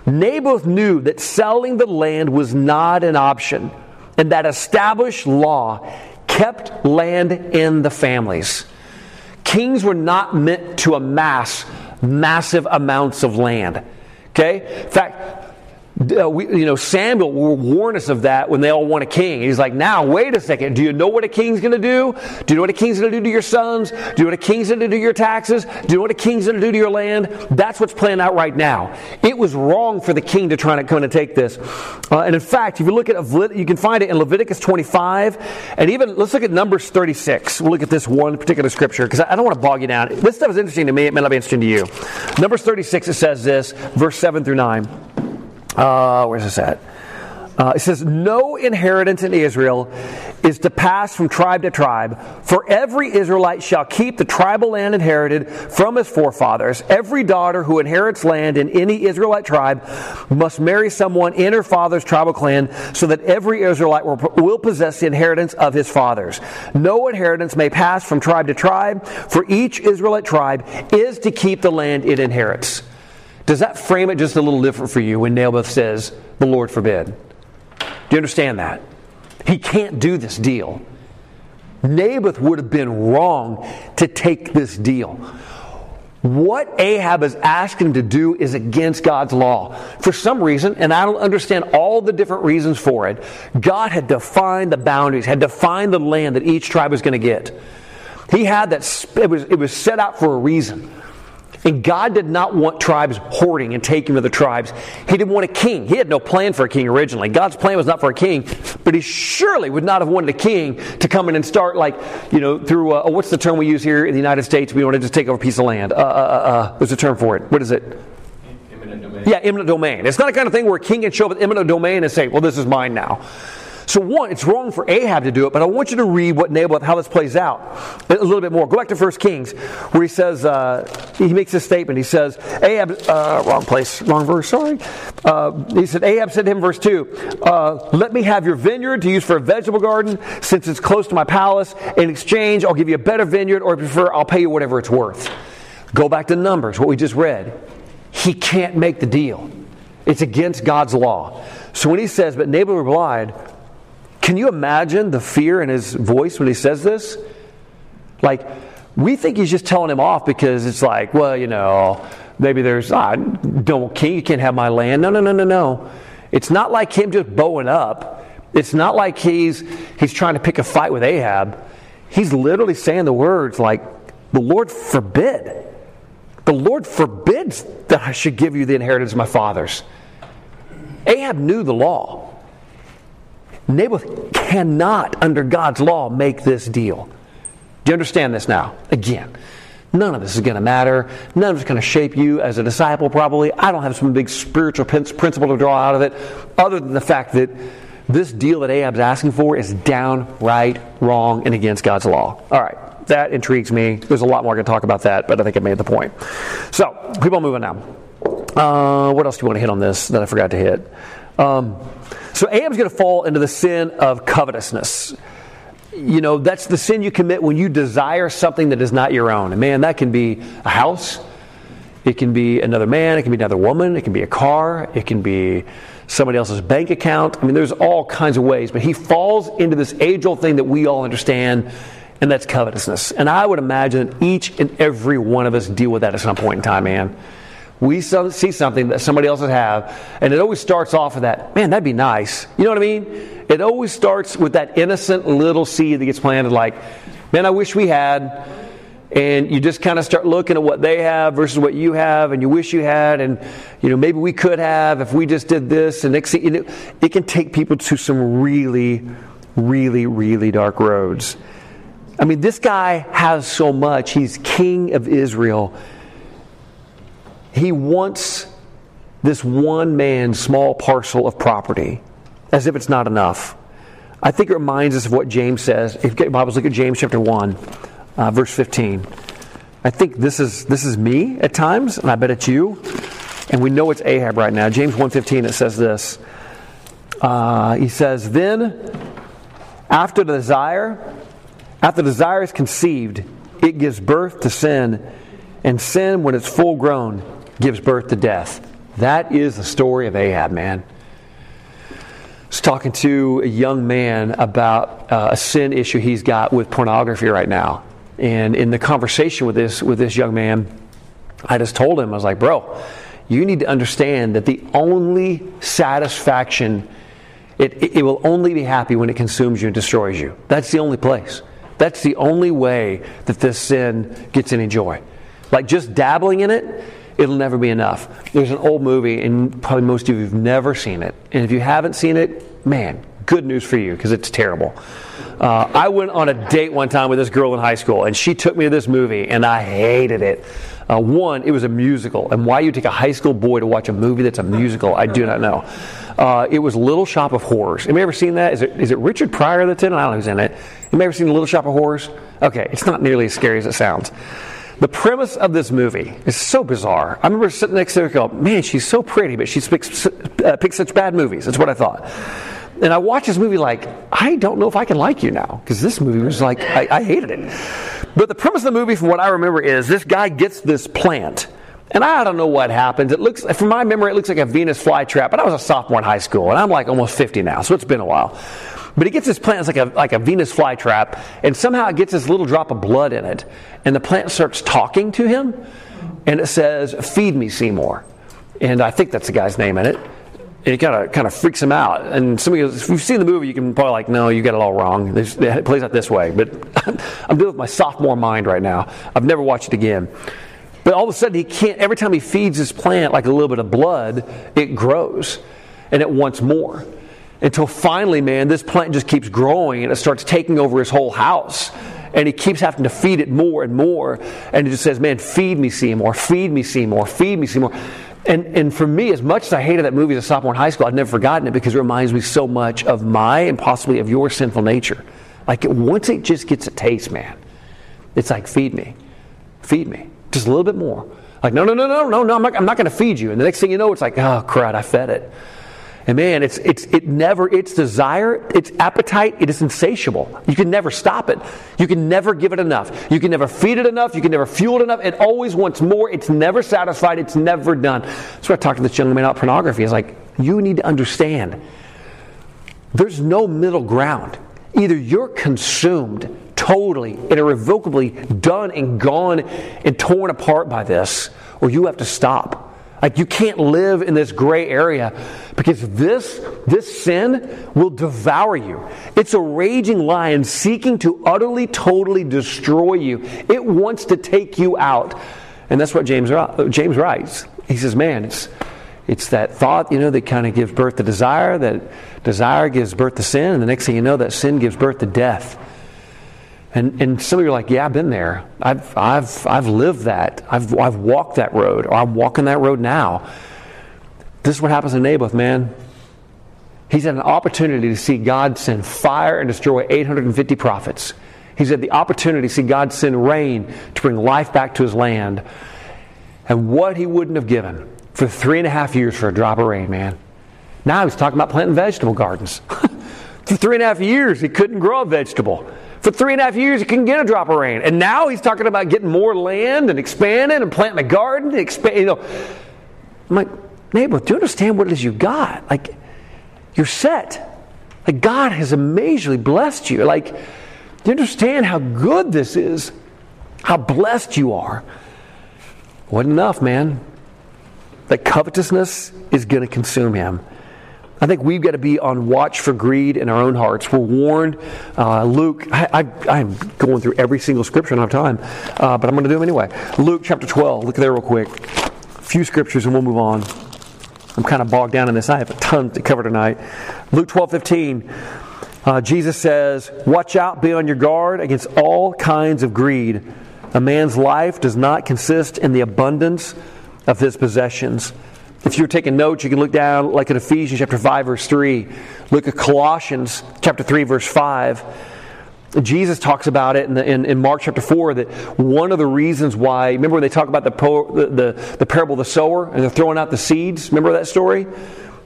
Naboth knew that selling the land was not an option, and that established law kept land in the families. Kings were not meant to amass massive amounts of land. Okay? In fact, uh, we, you know, Samuel will warn us of that when they all want a king. He's like, now, wait a second. Do you know what a king's going to do? Do you know what a king's going to do to your sons? Do you know what a king's going to do to your taxes? Do you know what a king's going to do to your land? That's what's playing out right now. It was wrong for the king to try to come and take this. Uh, and in fact, if you look at, you can find it in Leviticus 25, and even, let's look at Numbers 36. We'll look at this one particular scripture, because I don't want to bog you down. This stuff is interesting to me. It may not be interesting to you. Numbers 36, it says this, verse 7 through 9. Uh, where's this at? Uh, it says, No inheritance in Israel is to pass from tribe to tribe, for every Israelite shall keep the tribal land inherited from his forefathers. Every daughter who inherits land in any Israelite tribe must marry someone in her father's tribal clan, so that every Israelite will, will possess the inheritance of his fathers. No inheritance may pass from tribe to tribe, for each Israelite tribe is to keep the land it inherits. Does that frame it just a little different for you when Naboth says, The Lord forbid? Do you understand that? He can't do this deal. Naboth would have been wrong to take this deal. What Ahab is asking him to do is against God's law. For some reason, and I don't understand all the different reasons for it, God had defined the boundaries, had defined the land that each tribe was going to get. He had that, it was, it was set out for a reason. And God did not want tribes hoarding and taking other tribes. He didn't want a king. He had no plan for a king originally. God's plan was not for a king, but he surely would not have wanted a king to come in and start, like, you know, through, uh, what's the term we use here in the United States? We want to just take over a piece of land. Uh, uh, uh, uh, there's a term for it. What is it? Eminent domain. Yeah, eminent domain. It's not a kind of thing where a king can show up with eminent domain and say, well, this is mine now. So, one, it's wrong for Ahab to do it, but I want you to read what Naboth, how this plays out a little bit more. Go back to 1 Kings, where he says, uh, he makes this statement. He says, Ahab, uh, wrong place, wrong verse, sorry. Uh, he said, Ahab said to him, verse 2, uh, let me have your vineyard to use for a vegetable garden, since it's close to my palace. In exchange, I'll give you a better vineyard, or if you prefer, I'll pay you whatever it's worth. Go back to Numbers, what we just read. He can't make the deal. It's against God's law. So when he says, but Naboth replied, can you imagine the fear in his voice when he says this? Like, we think he's just telling him off because it's like, well, you know, maybe there's, I don't, king, you can't have my land. No, no, no, no, no. It's not like him just bowing up. It's not like he's, he's trying to pick a fight with Ahab. He's literally saying the words like, the Lord forbid. The Lord forbids that I should give you the inheritance of my fathers. Ahab knew the law. Naboth cannot, under God's law, make this deal. Do you understand this now? Again, none of this is going to matter. None of it's going to shape you as a disciple, probably. I don't have some big spiritual principle to draw out of it, other than the fact that this deal that Ahab's asking for is downright wrong and against God's law. All right, that intrigues me. There's a lot more I can talk about that, but I think I made the point. So, keep on moving now. Uh, what else do you want to hit on this that I forgot to hit? Um, so Ahab's going to fall into the sin of covetousness. You know, that's the sin you commit when you desire something that is not your own. And man, that can be a house, it can be another man, it can be another woman, it can be a car, it can be somebody else's bank account. I mean, there's all kinds of ways. But he falls into this age old thing that we all understand, and that's covetousness. And I would imagine each and every one of us deal with that at some point in time, man we see something that somebody else have, and it always starts off with that, man, that'd be nice. You know what I mean? It always starts with that innocent little seed that gets planted, like, man, I wish we had. And you just kind of start looking at what they have versus what you have, and you wish you had, and you know maybe we could have if we just did this. And it, it can take people to some really, really, really dark roads. I mean, this guy has so much. He's king of Israel he wants this one man's small parcel of property as if it's not enough. I think it reminds us of what James says. If you get Bibles, look at James chapter 1, uh, verse 15. I think this is, this is me at times, and I bet it's you. And we know it's Ahab right now. James 1.15, it says this. Uh, he says, Then, after the desire, after desire is conceived, it gives birth to sin, and sin, when it's full grown, gives birth to death. That is the story of Ahab, man. I was talking to a young man about uh, a sin issue he's got with pornography right now. And in the conversation with this, with this young man, I just told him, I was like, bro, you need to understand that the only satisfaction, it, it, it will only be happy when it consumes you and destroys you. That's the only place. That's the only way that this sin gets any joy. Like just dabbling in it, it'll never be enough. There's an old movie, and probably most of you have never seen it. And if you haven't seen it, man, good news for you because it's terrible. Uh, I went on a date one time with this girl in high school, and she took me to this movie, and I hated it. Uh, one, it was a musical, and why you take a high school boy to watch a movie that's a musical, I do not know. Uh, it was Little Shop of Horrors. Have you ever seen that? Is it, is it Richard Pryor that's in it? I don't know who's in it. Have you ever seen Little Shop of Horrors? Okay, it's not nearly as scary as it sounds. The premise of this movie is so bizarre. I remember sitting next to her go, man, she's so pretty, but she picks, uh, picks such bad movies. That's what I thought. And I watched this movie like, I don't know if I can like you now, because this movie was like, I, I hated it. But the premise of the movie, from what I remember, is this guy gets this plant. And I don't know what happens. It looks, from my memory, it looks like a Venus flytrap. But I was a sophomore in high school, and I'm like almost 50 now, so it's been a while. But he gets this plant, it's like a, like a Venus flytrap, and somehow it gets this little drop of blood in it. And the plant starts talking to him, and it says, Feed me, Seymour. And I think that's the guy's name in it. And it kind of kind of freaks him out. And somebody goes, if you've seen the movie, you can probably like, no, you got it all wrong. It plays out this way. But I'm dealing with my sophomore mind right now. I've never watched it again. But all of a sudden, he can't, every time he feeds his plant like a little bit of blood, it grows and it wants more. Until finally, man, this plant just keeps growing and it starts taking over his whole house. And he keeps having to feed it more and more. And he just says, Man, feed me, Seymour, feed me, Seymour, feed me, Seymour. And, and for me, as much as I hated that movie as a sophomore in high school, I've never forgotten it because it reminds me so much of my and possibly of your sinful nature. Like once it just gets a taste, man, it's like, feed me, feed me, just a little bit more. Like, no, no, no, no, no, no, I'm not, I'm not going to feed you. And the next thing you know, it's like, oh, crud, I fed it. And man, it's, it's, it never, its desire, its appetite, it is insatiable. You can never stop it. You can never give it enough. You can never feed it enough. You can never fuel it enough. It always wants more. It's never satisfied. It's never done. That's why I talked to this young man about pornography. It's like, you need to understand there's no middle ground. Either you're consumed totally and irrevocably done and gone and torn apart by this, or you have to stop. Like you can't live in this gray area because this this sin will devour you. It's a raging lion seeking to utterly totally destroy you. It wants to take you out. And that's what James uh, James writes. He says, "Man, it's it's that thought, you know, that kind of gives birth to desire, that desire gives birth to sin, and the next thing you know that sin gives birth to death." And, and some of you are like, yeah, I've been there. I've, I've, I've lived that. I've, I've walked that road, or I'm walking that road now. This is what happens in Naboth, man. He's had an opportunity to see God send fire and destroy 850 prophets. He's had the opportunity to see God send rain to bring life back to his land. And what he wouldn't have given for three and a half years for a drop of rain, man. Now he's talking about planting vegetable gardens. for three and a half years, he couldn't grow a vegetable. For three and a half years, he couldn't get a drop of rain. And now he's talking about getting more land and expanding and planting a garden. And Expand, you know. I'm like, neighbor, do you understand what it is you got? Like, you're set. Like, God has amazingly blessed you. Like, do you understand how good this is? How blessed you are? Wasn't enough, man. That covetousness is going to consume him. I think we've got to be on watch for greed in our own hearts. We're warned. Uh, Luke, I, am going through every single scripture, I don't have time, uh, but I'm going to do them anyway. Luke chapter 12, look at there real quick. A few scriptures and we'll move on. I'm kind of bogged down in this. I have a ton to cover tonight. Luke 12, 15. Uh, Jesus says, Watch out, be on your guard against all kinds of greed. A man's life does not consist in the abundance of his possessions. If you're taking notes, you can look down like in Ephesians chapter 5, verse 3. Look at Colossians chapter 3, verse 5. Jesus talks about it in, the, in, in, Mark chapter 4 that one of the reasons why, remember when they talk about the, the, the, the parable of the sower and they're throwing out the seeds? Remember that story?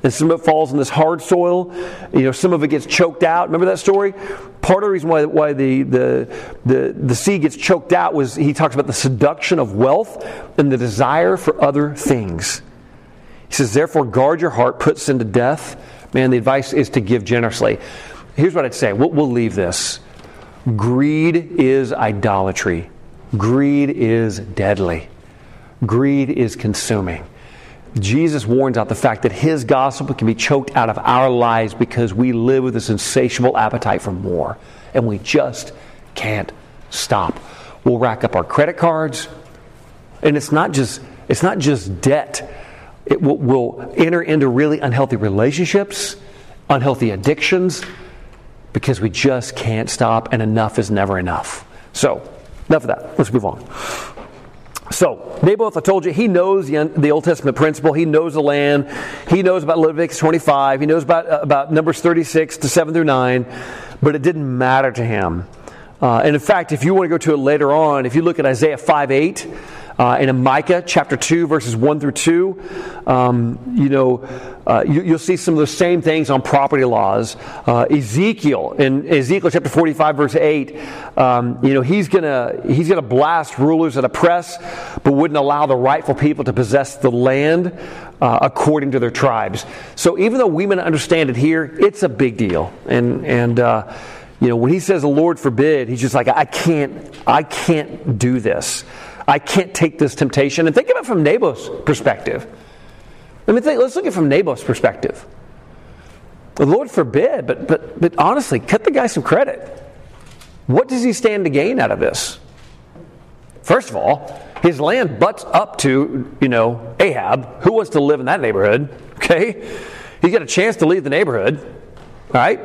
And some of it falls in this hard soil. You know, some of it gets choked out. Remember that story? Part of the reason why, why the, the, the, the seed gets choked out was he talks about the seduction of wealth and the desire for other things. He says, Therefore, guard your heart, put sin to death. Man, the advice is to give generously. Here's what I'd say we'll, we'll leave this greed is idolatry, greed is deadly, greed is consuming. Jesus warns out the fact that his gospel can be choked out of our lives because we live with this insatiable appetite for more, and we just can't stop. We'll rack up our credit cards, and it's not just it's not just debt it will, will enter into really unhealthy relationships, unhealthy addictions, because we just can't stop, and enough is never enough. So, enough of that. Let's move on. So, Naboth, I told you, he knows the, the Old Testament principle. He knows the land. He knows about Leviticus 25. He knows about, uh, about Numbers 36 to 7 through 9. But it didn't matter to him. Uh, and in fact, if you want to go to it later on, if you look at Isaiah 5 8, uh, in Micah chapter 2, verses 1 through 2, um, you know, uh, you, will see some of the same things on property laws. Uh, Ezekiel, in Ezekiel chapter 45, verse 8, um, you know, he's going to he's gonna blast rulers that oppress, but wouldn't allow the rightful people to possess the land uh, according to their tribes. So even though we may not understand it here, it's a big deal. And, and, uh, you know, when he says the Lord forbid, he's just like, I can't, I can't do this. I can't take this temptation. And think of it from Naboth's perspective. Let me think, let's look at it from Naboth's perspective. The Lord forbid, but, but, but honestly, cut the guy some credit. What does he stand to gain out of this? First of all, His land butts up to, you know, Ahab. Who wants to live in that neighborhood? Okay? He's got a chance to leave the neighborhood, right?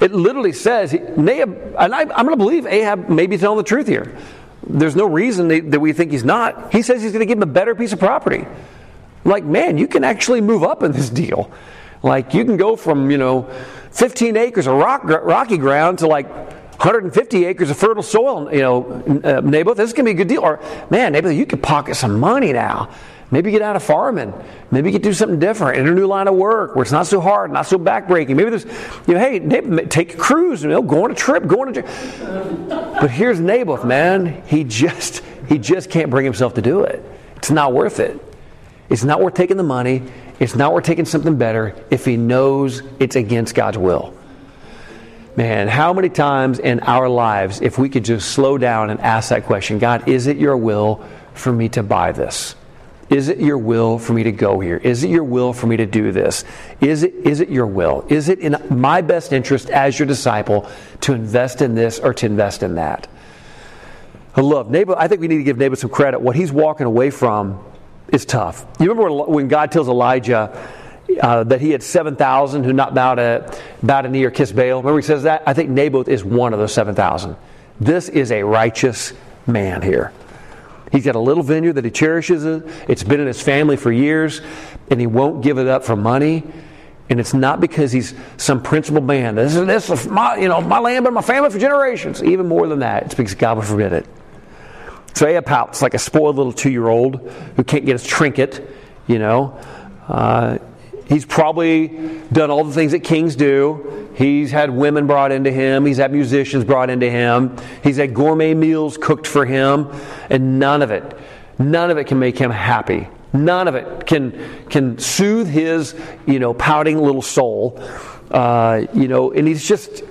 It literally says, Nahab, and I, am going to believe Ahab may be telling the truth here. There's no reason that we think he's not. He says he's going to give him a better piece of property. Like, man, you can actually move up in this deal. Like, you can go from, you know, 15 acres of rock, rocky ground to like 150 acres of fertile soil, you know, uh, Naboth, this is going to be a good deal. Or, man, Naboth, you could pocket some money now. Maybe get out of farming. Maybe get do something different, enter a new line of work where it's not so hard, not so backbreaking. Maybe there's, you know, hey, take a cruise, you know, go on a trip, go on a trip. But here's Naboth, man. He just, he just can't bring himself to do it. It's not worth it. It's not worth taking the money. It's not worth taking something better if he knows it's against God's will. Man, how many times in our lives, if we could just slow down and ask that question God, is it your will for me to buy this? Is it your will for me to go here? Is it your will for me to do this? Is it, is it your will? Is it in my best interest as your disciple to invest in this or to invest in that? I love Naboth. I think we need to give Naboth some credit. What he's walking away from is tough. You remember when God tells Elijah, uh, that he had 7,000 who not bowed a, bowed a knee or kissed Baal. Remember, he says that? I think Naboth is one of those 7,000. This is a righteous man here. He's got a little vineyard that he cherishes. It's been in his family for years, and he won't give it up for money. And it's not because he's some principled man. This is this is my you know my land and my family for generations. Even more than that, it's because God would forbid it. So Ahab pouts like a spoiled little two year old who can't get his trinket. You know, uh, He's probably done all the things that kings do. He's had women brought into him. He's had musicians brought into him. He's had gourmet meals cooked for him. And none of it, none of it can make him happy. None of it can, can soothe his, you know, pouting little soul. Uh, you know, and he's just,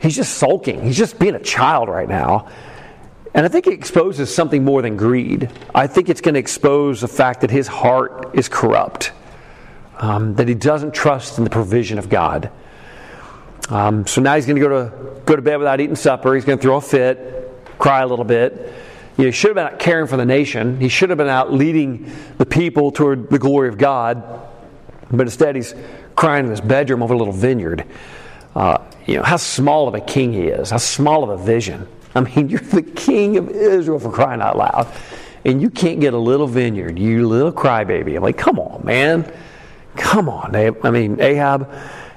he's just sulking. He's just being a child right now. And I think it exposes something more than greed. I think it's going to expose the fact that his heart is corrupt um, that he doesn't trust in the provision of God. Um, so now he's going to go to go to bed without eating supper. He's going to throw a fit, cry a little bit. You know, he should have been out caring for the nation. He should have been out leading the people toward the glory of God. But instead, he's crying in his bedroom over a little vineyard. Uh, you know, how small of a king he is, how small of a vision. I mean, you're the king of Israel for crying out loud. And you can't get a little vineyard, you little crybaby. I'm like, come on, man. Come on, I mean, Ahab,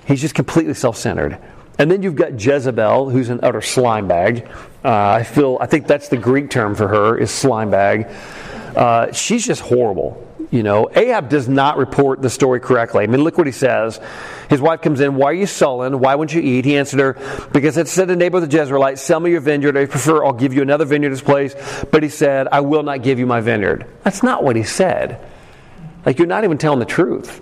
he's just completely self centered. And then you've got Jezebel, who's an utter slime bag. Uh, I feel, I think that's the Greek term for her, is slime bag. Uh, she's just horrible. You know, Ahab does not report the story correctly. I mean, look what he says. His wife comes in, Why are you sullen? Why won't you eat? He answered her, Because it said to Naboth the Jezreelite, Sell me your vineyard. I prefer, I'll give you another vineyard in this place. But he said, I will not give you my vineyard. That's not what he said. Like, you're not even telling the truth.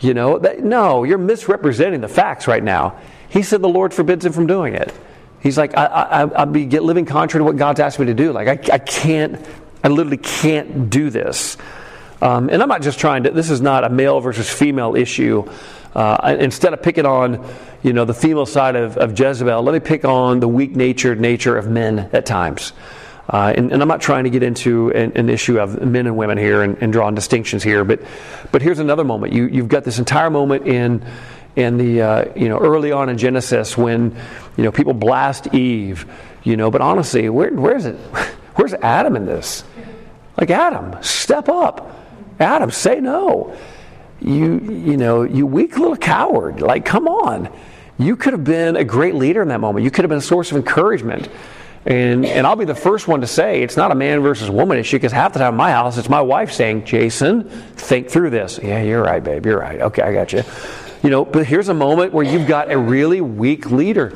You know, that, no, you're misrepresenting the facts right now. He said the Lord forbids him from doing it. He's like, I, I, I'll be get, living contrary to what God's asked me to do. Like, I, I can't, I literally can't do this. Um, and I'm not just trying to, this is not a male versus female issue. Uh, instead of picking on, you know, the female side of, of Jezebel, let me pick on the weak natured nature of men at times. Uh, and, and, I'm not trying to get into an, an issue of men and women here and, and, drawing distinctions here, but but here's another moment. You you've got this entire moment in in the uh, you know early on in Genesis when you know people blast Eve, you know. But honestly, where where's it? Where's Adam in this? Like Adam, step up. Adam, say no. You you know you weak little coward. Like come on. You could have been a great leader in that moment. You could have been a source of encouragement. And, and I'll be the first one to say it's not a man versus woman issue because half the time in my house it's my wife saying, Jason, think through this. Yeah, you're right, babe. You're right. Okay, I got you. You know, but here's a moment where you've got a really weak leader.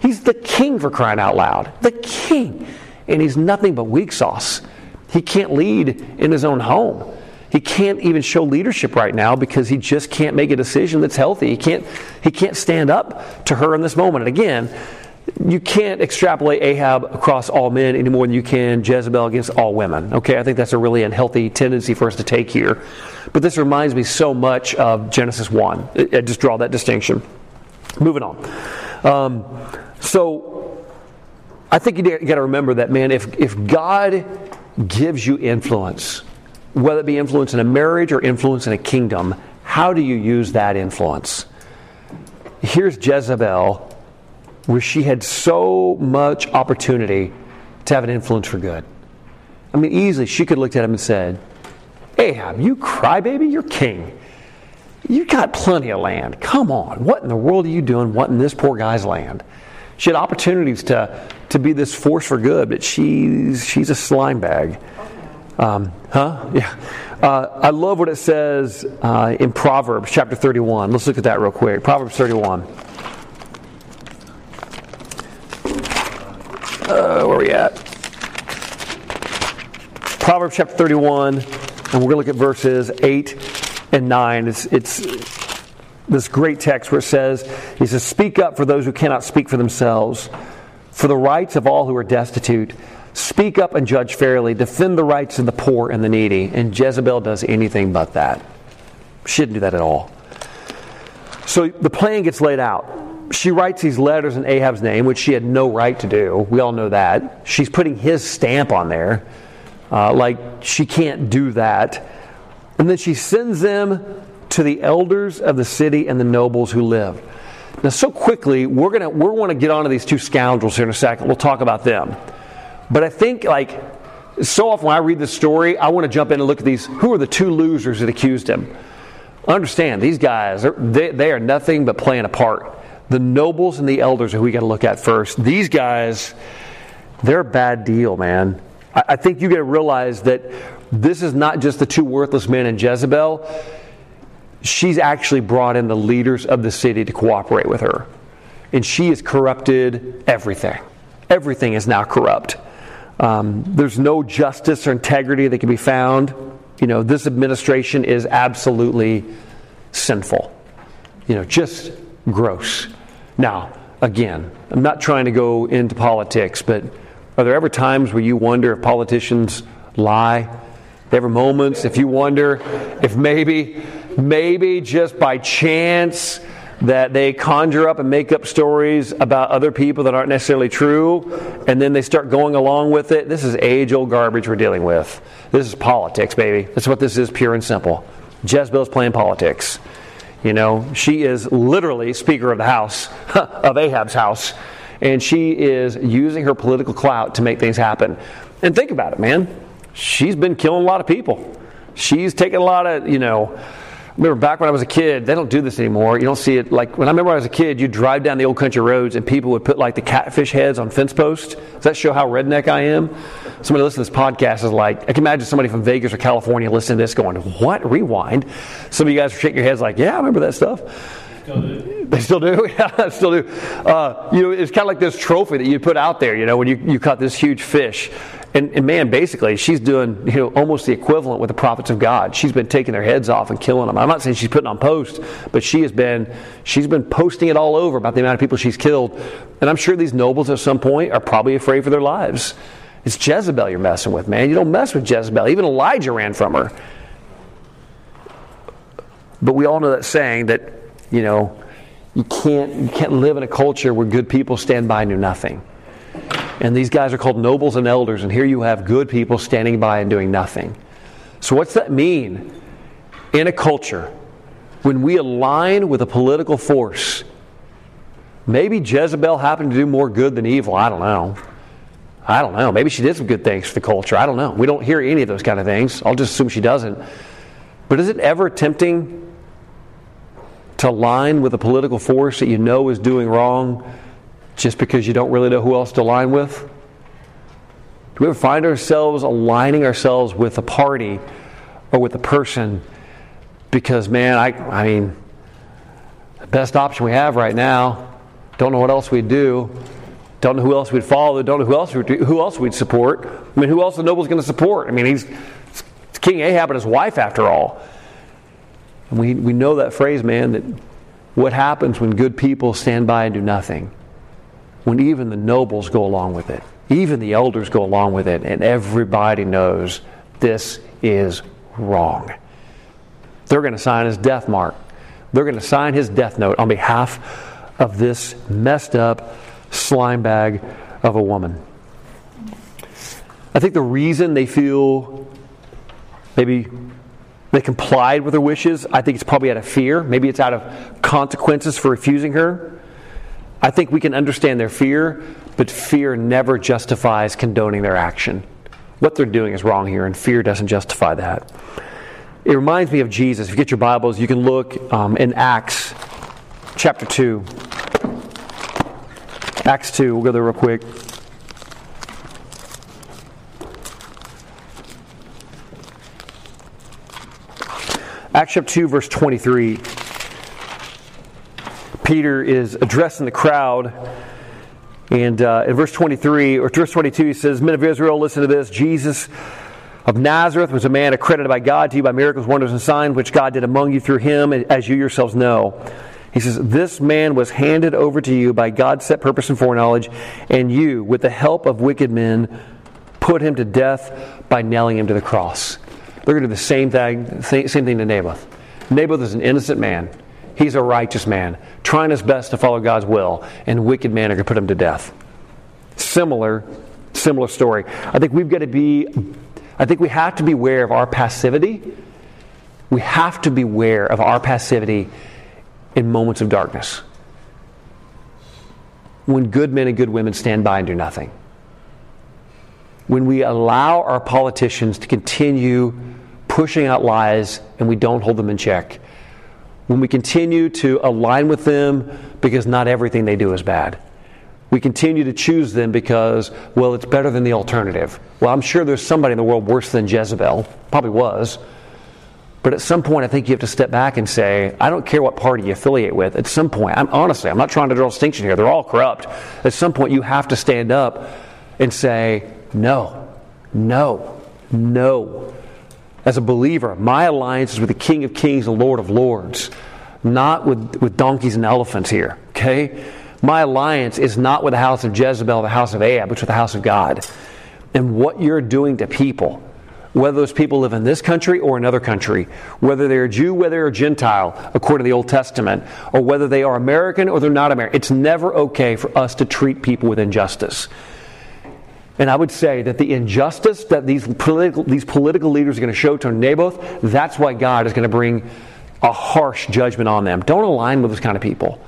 He's the king for crying out loud. The king. And he's nothing but weak sauce. He can't lead in his own home. He can't even show leadership right now because he just can't make a decision that's healthy. He can't, he can't stand up to her in this moment. And again, you can't extrapolate Ahab across all men any more than you can Jezebel against all women. Okay, I think that's a really unhealthy tendency for us to take here. But this reminds me so much of Genesis 1. I just draw that distinction. Moving on. Um, so I think you got to remember that, man, if, if God gives you influence, whether it be influence in a marriage or influence in a kingdom, how do you use that influence? Here's Jezebel, where she had so much opportunity to have an influence for good. I mean, easily she could have looked at him and said, Ahab, you crybaby, you're king. You got plenty of land. Come on. What in the world are you doing wanting this poor guy's land? She had opportunities to, to be this force for good, but she's, she's a slime bag. Um, huh? Yeah. Uh, I love what it says uh, in Proverbs chapter 31. Let's look at that real quick. Proverbs 31. Uh, where are we at? Proverbs chapter 31, and we're going to look at verses 8 and 9. It's, it's this great text where it says, He says, Speak up for those who cannot speak for themselves, for the rights of all who are destitute. Speak up and judge fairly. Defend the rights of the poor and the needy. And Jezebel does anything but that. She didn't do that at all. So the plan gets laid out. She writes these letters in Ahab's name, which she had no right to do. We all know that. She's putting his stamp on there. Uh, like she can't do that. And then she sends them to the elders of the city and the nobles who live. Now, so quickly, we're gonna we're going to get onto these two scoundrels here in a second. We'll talk about them. But I think like so often when I read this story, I want to jump in and look at these. Who are the two losers that accused him? Understand these guys? They, they are nothing but playing a part. The nobles and the elders are who we got to look at first. These guys, they're a bad deal, man. I, I think you got to realize that this is not just the two worthless men and Jezebel. She's actually brought in the leaders of the city to cooperate with her. And she has corrupted everything. Everything is now corrupt. Um, there's no justice or integrity that can be found. You know, this administration is absolutely sinful. You know, just gross. Now, again, I'm not trying to go into politics, but are there ever times where you wonder if politicians lie? There ever moments if you wonder if maybe, maybe just by chance that they conjure up and make up stories about other people that aren't necessarily true, and then they start going along with it. This is age old garbage we're dealing with. This is politics, baby. That's what this is, pure and simple. Jezebel's playing politics. You know, she is literally Speaker of the House, of Ahab's house, and she is using her political clout to make things happen. And think about it, man. She's been killing a lot of people. She's taking a lot of, you know, remember back when I was a kid, they don't do this anymore. You don't see it like when I remember I was a kid, you drive down the old country roads and people would put like the catfish heads on fence posts. Does that show how redneck I am? Somebody listening to this podcast is like, I can imagine somebody from Vegas or California listening to this going, What? Rewind. Some of you guys are shaking your heads like, Yeah, I remember that stuff. They still do? Yeah, they still do. Uh, you know, it's kind of like this trophy that you put out there, you know, when you, you caught this huge fish. And, and, man, basically, she's doing you know almost the equivalent with the prophets of God. She's been taking their heads off and killing them. I'm not saying she's putting on posts, but she has been she's been posting it all over about the amount of people she's killed. And I'm sure these nobles at some point are probably afraid for their lives. It's Jezebel you're messing with, man. You don't mess with Jezebel. Even Elijah ran from her. But we all know that saying that you know you can't you can't live in a culture where good people stand by and do nothing. And these guys are called nobles and elders, and here you have good people standing by and doing nothing. So, what's that mean in a culture when we align with a political force? Maybe Jezebel happened to do more good than evil. I don't know. I don't know. Maybe she did some good things for the culture. I don't know. We don't hear any of those kind of things. I'll just assume she doesn't. But is it ever tempting to align with a political force that you know is doing wrong just because you don't really know who else to align with? Do we ever find ourselves aligning ourselves with a party or with a person because, man, I, I mean, the best option we have right now, don't know what else we'd do, don't know who else we'd follow, don't know who else, we'd, who else we'd support. I mean, who else the noble's going to support? I mean, he's King Ahab and his wife, after all. And we, we know that phrase, man, that what happens when good people stand by and do nothing when even the nobles go along with it, even the elders go along with it, and everybody knows this is wrong. They're going to sign his death mark. They're going to sign his death note on behalf of this messed up slime bag of a woman. I think the reason they feel maybe they complied with her wishes, I think it's probably out of fear. Maybe it's out of consequences for refusing her. I think we can understand their fear, but fear never justifies condoning their action. What they're doing is wrong here, and fear doesn't justify that. It reminds me of Jesus. If you get your Bibles, you can look um, in Acts chapter 2. Acts 2, we'll go there real quick. Acts chapter 2, verse 23. Peter is addressing the crowd. And uh, in verse 23, or verse 22, he says, Men of Israel, listen to this. Jesus of Nazareth was a man accredited by God to you by miracles, wonders, and signs, which God did among you through him, as you yourselves know. He says, This man was handed over to you by God's set purpose and foreknowledge, and you, with the help of wicked men, put him to death by nailing him to the cross. They're going to do the same thing, same thing to Naboth. Naboth is an innocent man. He's a righteous man, trying his best to follow God's will, and wicked men are going to put him to death. Similar, similar story. I think we've got to be, I think we have to be aware of our passivity. We have to be aware of our passivity in moments of darkness. When good men and good women stand by and do nothing. When we allow our politicians to continue pushing out lies and we don't hold them in check. When we continue to align with them because not everything they do is bad. We continue to choose them because, well, it's better than the alternative. Well, I'm sure there's somebody in the world worse than Jezebel. Probably was. But at some point, I think you have to step back and say, I don't care what party you affiliate with. At some point, I'm honestly, I'm not trying to draw a distinction here. They're all corrupt. At some point, you have to stand up and say, no, no, no. As a believer, my alliance is with the King of Kings and Lord of Lords, not with, with donkeys and elephants here, okay? My alliance is not with the house of Jezebel, the house of Ahab, but with the house of God. And what you're doing to people, whether those people live in this country or another country, whether they're Jew, whether they're Gentile, according to the Old Testament, or whether they are American or they're not American, it's never okay for us to treat people with injustice. And I would say that the injustice that these political, these political leaders are going to show to Naboth, that's why God is going to bring a harsh judgment on them. Don't align with those kind of people.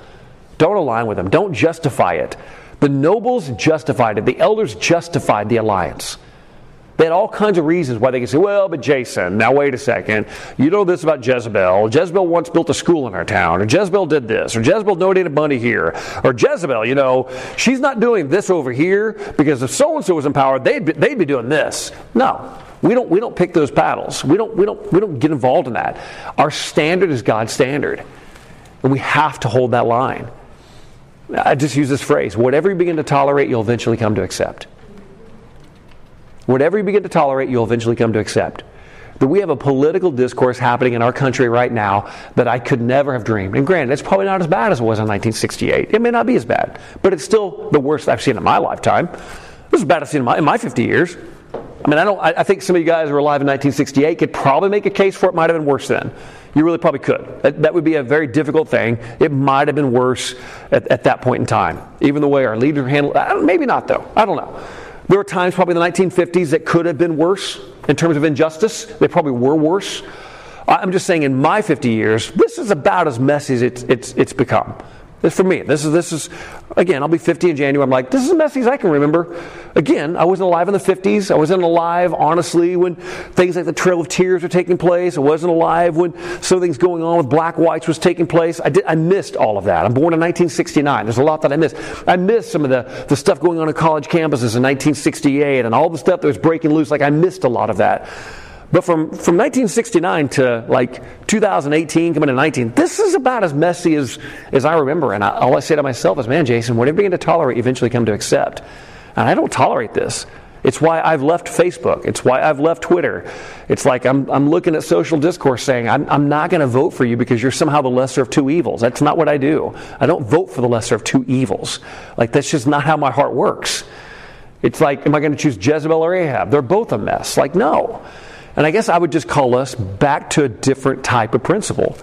Don't align with them. Don't justify it. The nobles justified it, the elders justified the alliance. They had all kinds of reasons why they could say, well, but Jason, now wait a second. You know this about Jezebel. Jezebel once built a school in our town, or Jezebel did this, or Jezebel donated money here, or Jezebel, you know, she's not doing this over here because if so and so was in power, they'd be, they'd be doing this. No. We don't, we don't pick those battles. We don't, we, don't, we don't get involved in that. Our standard is God's standard. And we have to hold that line. I just use this phrase whatever you begin to tolerate, you'll eventually come to accept. Whatever you begin to tolerate, you'll eventually come to accept. That we have a political discourse happening in our country right now that I could never have dreamed. And granted, it's probably not as bad as it was in 1968. It may not be as bad, but it's still the worst I've seen in my lifetime. This is bad I've seen in my, in my 50 years. I mean, I don't. I, think some of you guys who were alive in 1968 could probably make a case for it might have been worse then. You really probably could. That, that would be a very difficult thing. It might have been worse at, at that point in time. Even the way our leaders handled. Maybe not though. I don't know. There were times, probably in the 1950s, that could have been worse in terms of injustice. They probably were worse. I'm just saying, in my 50 years, this is about as messy as it's, it's, it's become. For me, this is this is again. I'll be 50 in January. I'm like, this is as messy as I can remember. Again, I wasn't alive in the 50s. I wasn't alive, honestly, when things like the Trail of Tears were taking place. I wasn't alive when something's going on with black whites was taking place. I did. I missed all of that. I'm born in 1969. There's a lot that I missed. I missed some of the the stuff going on in college campuses in 1968 and all the stuff that was breaking loose. Like I missed a lot of that. But from, from 1969 to like 2018, coming to 19, this is about as messy as, as I remember. And I, all I say to myself is, man, Jason, whatever you begin to tolerate, eventually come to accept. And I don't tolerate this. It's why I've left Facebook. It's why I've left Twitter. It's like I'm, I'm looking at social discourse saying, I'm, I'm not going to vote for you because you're somehow the lesser of two evils. That's not what I do. I don't vote for the lesser of two evils. Like, that's just not how my heart works. It's like, am I going to choose Jezebel or Ahab? They're both a mess. Like, no. And I guess I would just call us back to a different type of principle.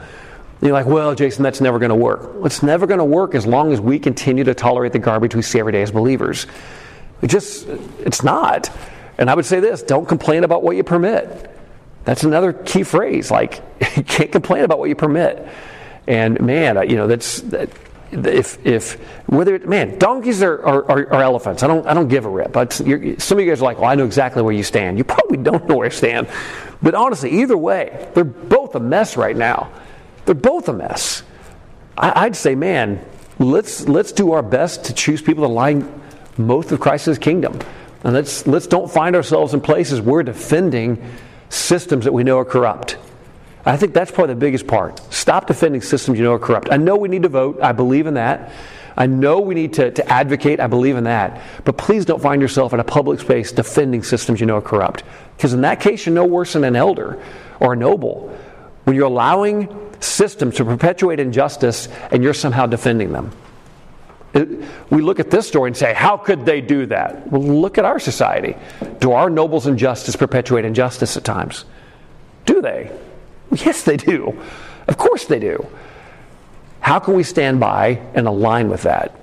You're like, well, Jason, that's never going to work. It's never going to work as long as we continue to tolerate the garbage we see every day as believers. It just, it's not. And I would say this don't complain about what you permit. That's another key phrase. Like, you can't complain about what you permit. And man, uh, you know, that's. That, if, if whether it, man donkeys are, are, are, elephants. I don't, I don't give a rip. But some of you guys are like well I know exactly where you stand. You probably don't know where I stand. But honestly either way they're both a mess right now. They're both a mess. I, I'd say man let's let's do our best to choose people that align most of Christ's kingdom. And let's let's don't find ourselves in places we're defending systems that we know are corrupt I think that's probably the biggest part. Stop defending systems you know are corrupt. I know we need to vote. I believe in that. I know we need to, to advocate. I believe in that. But please don't find yourself in a public space defending systems you know are corrupt. Because in that case, you're no worse than an elder or a noble. When you're allowing systems to perpetuate injustice and you're somehow defending them. It, we look at this story and say, how could they do that? Well, look at our society. Do our nobles and justice perpetuate injustice at times? Do they? Yes, they do. Of course they do. How can we stand by and align with that?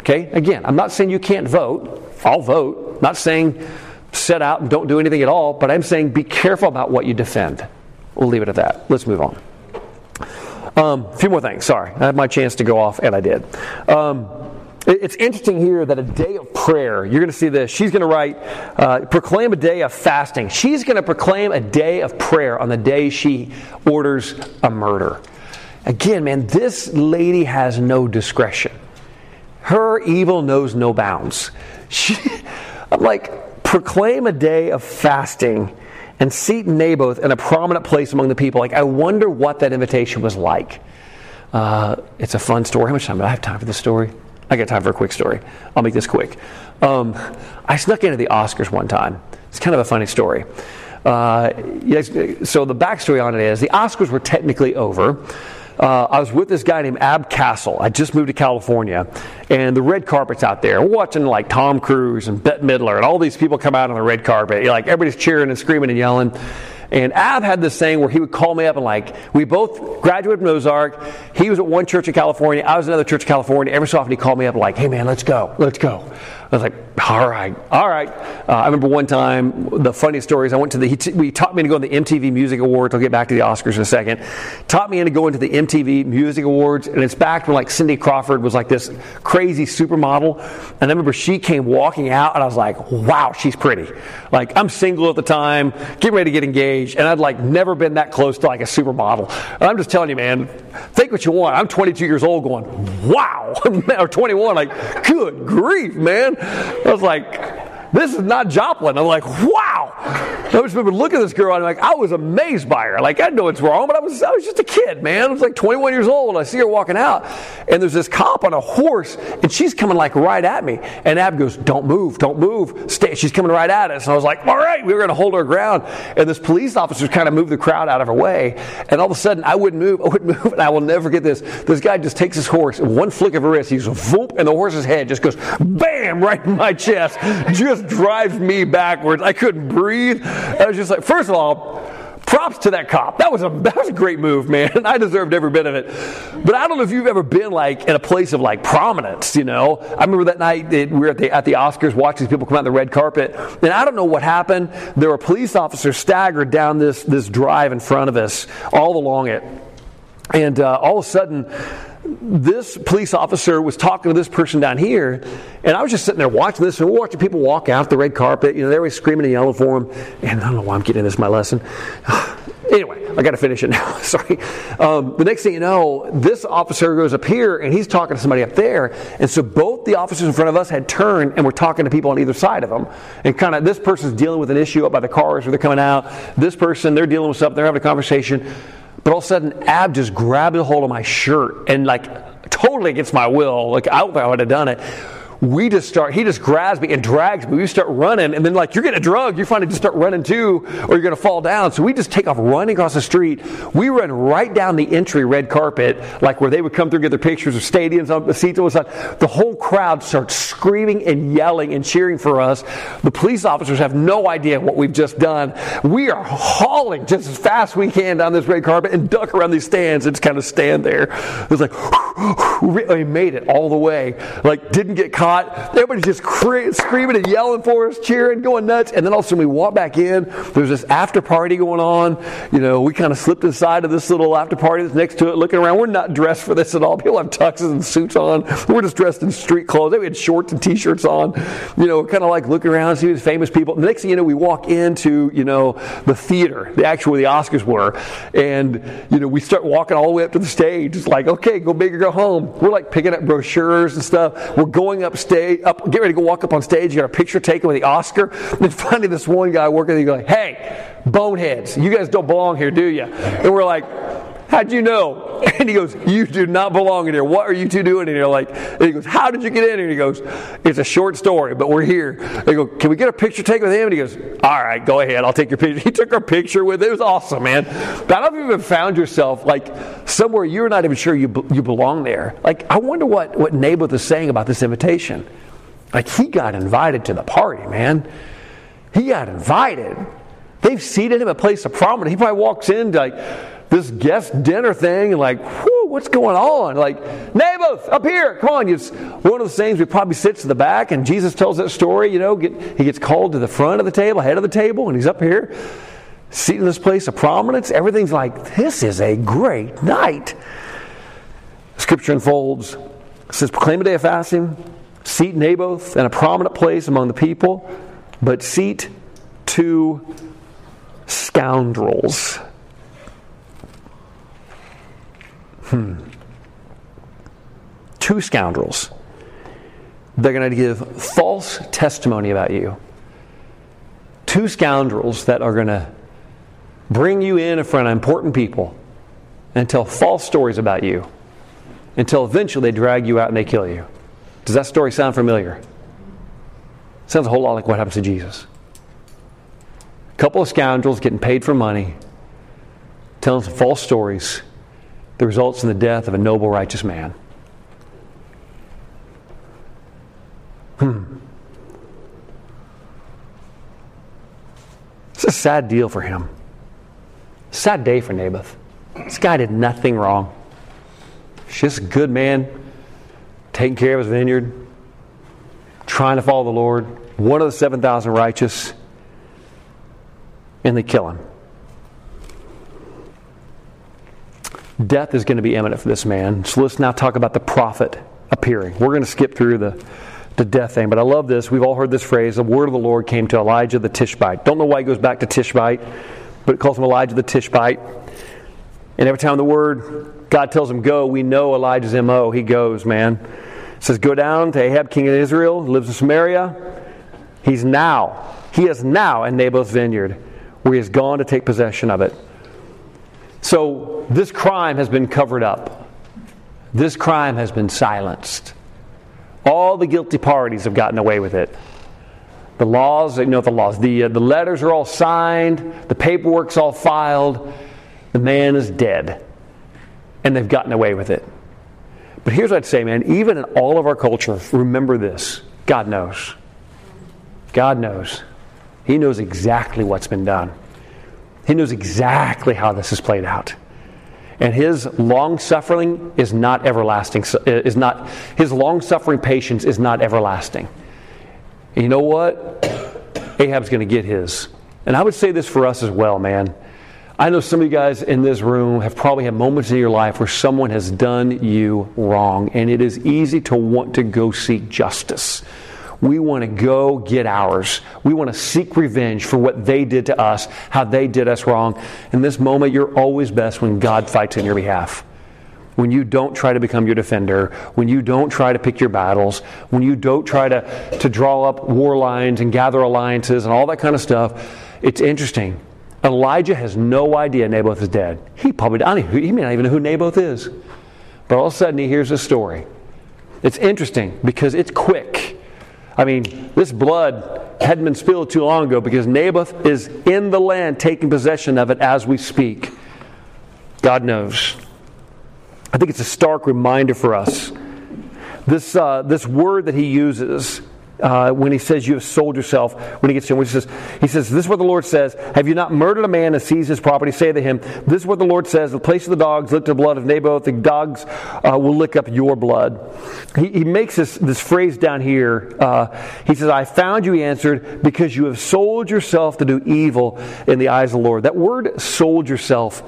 Okay, again, I'm not saying you can't vote. I'll vote. I'm not saying set out and don't do anything at all, but I'm saying be careful about what you defend. We'll leave it at that. Let's move on. Um, a few more things. Sorry, I had my chance to go off, and I did. Um, it's interesting here that a day of prayer, you're going to see this. She's going to write, uh, proclaim a day of fasting. She's going to proclaim a day of prayer on the day she orders a murder. Again, man, this lady has no discretion. Her evil knows no bounds. She, I'm like, proclaim a day of fasting and seat Naboth in a prominent place among the people. Like, I wonder what that invitation was like. Uh, it's a fun story. How much time do I have time for this story? I got time for a quick story. I'll make this quick. Um, I snuck into the Oscars one time. It's kind of a funny story. Uh, so the backstory on it is the Oscars were technically over. Uh, I was with this guy named Ab Castle. I just moved to California, and the red carpet's out there. We're watching like Tom Cruise and Bette Midler, and all these people come out on the red carpet. You're like everybody's cheering and screaming and yelling. And Ab had this thing where he would call me up and like, we both graduated from Ozark. He was at one church in California. I was at another church in California. Every so often he called me up like, hey man, let's go, let's go. I was like, all right, all right. Uh, I remember one time, the funniest stories, I went to the, he, t- he taught me to go to the MTV Music Awards. I'll get back to the Oscars in a second. Taught me to go into the MTV Music Awards, and it's back when like Cindy Crawford was like this crazy supermodel. And I remember she came walking out, and I was like, wow, she's pretty. Like, I'm single at the time, getting ready to get engaged, and I'd like never been that close to like a supermodel. And I'm just telling you, man, think what you want. I'm 22 years old going, wow, or 21, like, good grief, man. I was like, this is not Joplin. I'm like, wow. I just remember looking at this girl and I'm like, I was amazed by her. Like, I know it's wrong, but I was, I was just a kid, man. I was like 21 years old. I see her walking out, and there's this cop on a horse, and she's coming like right at me. And Ab goes, Don't move, don't move. Stay. She's coming right at us. And I was like, All right, we were going to hold our ground. And this police officer kind of moved the crowd out of her way. And all of a sudden, I wouldn't move, I wouldn't move, and I will never forget this. This guy just takes his horse, and one flick of a wrist, he's whoop, and the horse's head just goes bam right in my chest, just drives me backwards. I couldn't breathe. I was just like, first of all, props to that cop. That was a that was a great move, man. I deserved every bit of it. But I don't know if you've ever been like in a place of like prominence. You know, I remember that night that we were at the at the Oscars watching people come out on the red carpet, and I don't know what happened. There were police officers staggered down this this drive in front of us, all along it, and uh, all of a sudden this police officer was talking to this person down here, and I was just sitting there watching this, and watching people walk out the red carpet. You know, they're always screaming and yelling for him. And I don't know why I'm getting this my lesson. anyway, I got to finish it now. Sorry. Um, the next thing you know, this officer goes up here, and he's talking to somebody up there. And so both the officers in front of us had turned and were talking to people on either side of them. And kind of this person's dealing with an issue up by the cars where they're coming out. This person, they're dealing with something. They're having a conversation. But all of a sudden, Ab just grabbed a hold of my shirt and, like, totally against my will, like, I would have done it we just start, he just grabs me and drags me. We start running, and then, like, you're getting a drug, you're finally just start running too, or you're going to fall down. So we just take off running across the street. We run right down the entry red carpet, like where they would come through and get their pictures of stadiums on the seats on the. The whole crowd starts screaming and yelling and cheering for us. The police officers have no idea what we've just done. We are hauling just as fast as we can down this red carpet and duck around these stands and just kind of stand there. It was like, we made it all the way. Like, didn't get caught hot. Everybody's just cra- screaming and yelling for us, cheering, going nuts. And then all of a sudden we walk back in. There's this after party going on. You know, we kind of slipped inside of this little after party that's next to it, looking around. We're not dressed for this at all. People have tuxes and suits on. We're just dressed in street clothes. We had shorts and t-shirts on. You know, kind of like looking around, see these famous people. The next thing you know, we walk into you know the theater, the actual where the Oscars were, and you know we start walking all the way up to the stage. It's like, okay, go big or go home. We're like picking up brochures and stuff. We're going up stage, up, get ready to go walk up on stage. You got a picture taken with the Oscar. And finally, this one guy working there, goes, hey, boneheads, you guys don't belong here, do you? And we're like, How'd you know? And he goes, You do not belong in here. What are you two doing in here? Like, and he goes, How did you get in here? And he goes, It's a short story, but we're here. They go, Can we get a picture taken with him? And he goes, All right, go ahead. I'll take your picture. He took our picture with it. It was awesome, man. But I don't know if you've ever found yourself like somewhere you're not even sure you, you belong there. Like, I wonder what, what Naboth is saying about this invitation. Like, he got invited to the party, man. He got invited. They've seated him a place of prominence. He probably walks in like, this guest dinner thing and like, whoo, what's going on? Like, Naboth, up here, come on. It's one of the things we probably sits in the back and Jesus tells that story, you know, get, he gets called to the front of the table, head of the table, and he's up here, seated in this place of prominence. Everything's like, this is a great night. Scripture unfolds, it says, proclaim a day of fasting, seat Naboth in a prominent place among the people, but seat two scoundrels. Hmm. Two scoundrels. They're going to give false testimony about you. Two scoundrels that are going to bring you in in front of important people and tell false stories about you until eventually they drag you out and they kill you. Does that story sound familiar? Sounds a whole lot like what happens to Jesus. A couple of scoundrels getting paid for money, telling some false stories that results in the death of a noble, righteous man. Hmm. It's a sad deal for him. Sad day for Naboth. This guy did nothing wrong. Just a good man, taking care of his vineyard, trying to follow the Lord, one of the 7,000 righteous, and they kill him. Death is going to be imminent for this man. So let's now talk about the prophet appearing. We're going to skip through the, the death thing, but I love this. We've all heard this phrase the word of the Lord came to Elijah the Tishbite. Don't know why he goes back to Tishbite, but it calls him Elijah the Tishbite. And every time the word God tells him go, we know Elijah's MO. He goes, man. It says, Go down to Ahab, king of Israel, lives in Samaria. He's now, he is now in Naboth's vineyard, where he has gone to take possession of it. So this crime has been covered up. This crime has been silenced. All the guilty parties have gotten away with it. The laws, you know the laws, the, uh, the letters are all signed, the paperwork's all filed, the man is dead. And they've gotten away with it. But here's what I'd say, man, even in all of our culture, remember this God knows. God knows. He knows exactly what's been done. He knows exactly how this has played out. And his long suffering is not everlasting. Uh, is not his long suffering patience is not everlasting. And you know what? Ahab's going to get his. And I would say this for us as well, man. I know some of you guys in this room have probably had moments in your life where someone has done you wrong, and it is easy to want to go seek justice. We want to go get ours. We want to seek revenge for what they did to us, how they did us wrong. In this moment, you're always best when God fights on your behalf. When you don't try to become your defender, when you don't try to pick your battles, when you don't try to, to draw up war lines and gather alliances and all that kind of stuff, it's interesting. Elijah has no idea Naboth is dead. He probably he may not even know who Naboth is. But all of a sudden he hears a story. It's interesting because it's quick. I mean, this blood hadn't been spilled too long ago because Naboth is in the land taking possession of it as we speak. God knows. I think it's a stark reminder for us. This, uh, this word that he uses, uh, when he says you have sold yourself, when he gets to him, he says, he says, This is what the Lord says. Have you not murdered a man and seized his property? Say to him, This is what the Lord says. The place of the dogs lick the blood of Naboth. The dogs uh, will lick up your blood. He, he makes this, this phrase down here. Uh, he says, I found you, he answered, because you have sold yourself to do evil in the eyes of the Lord. That word, sold yourself,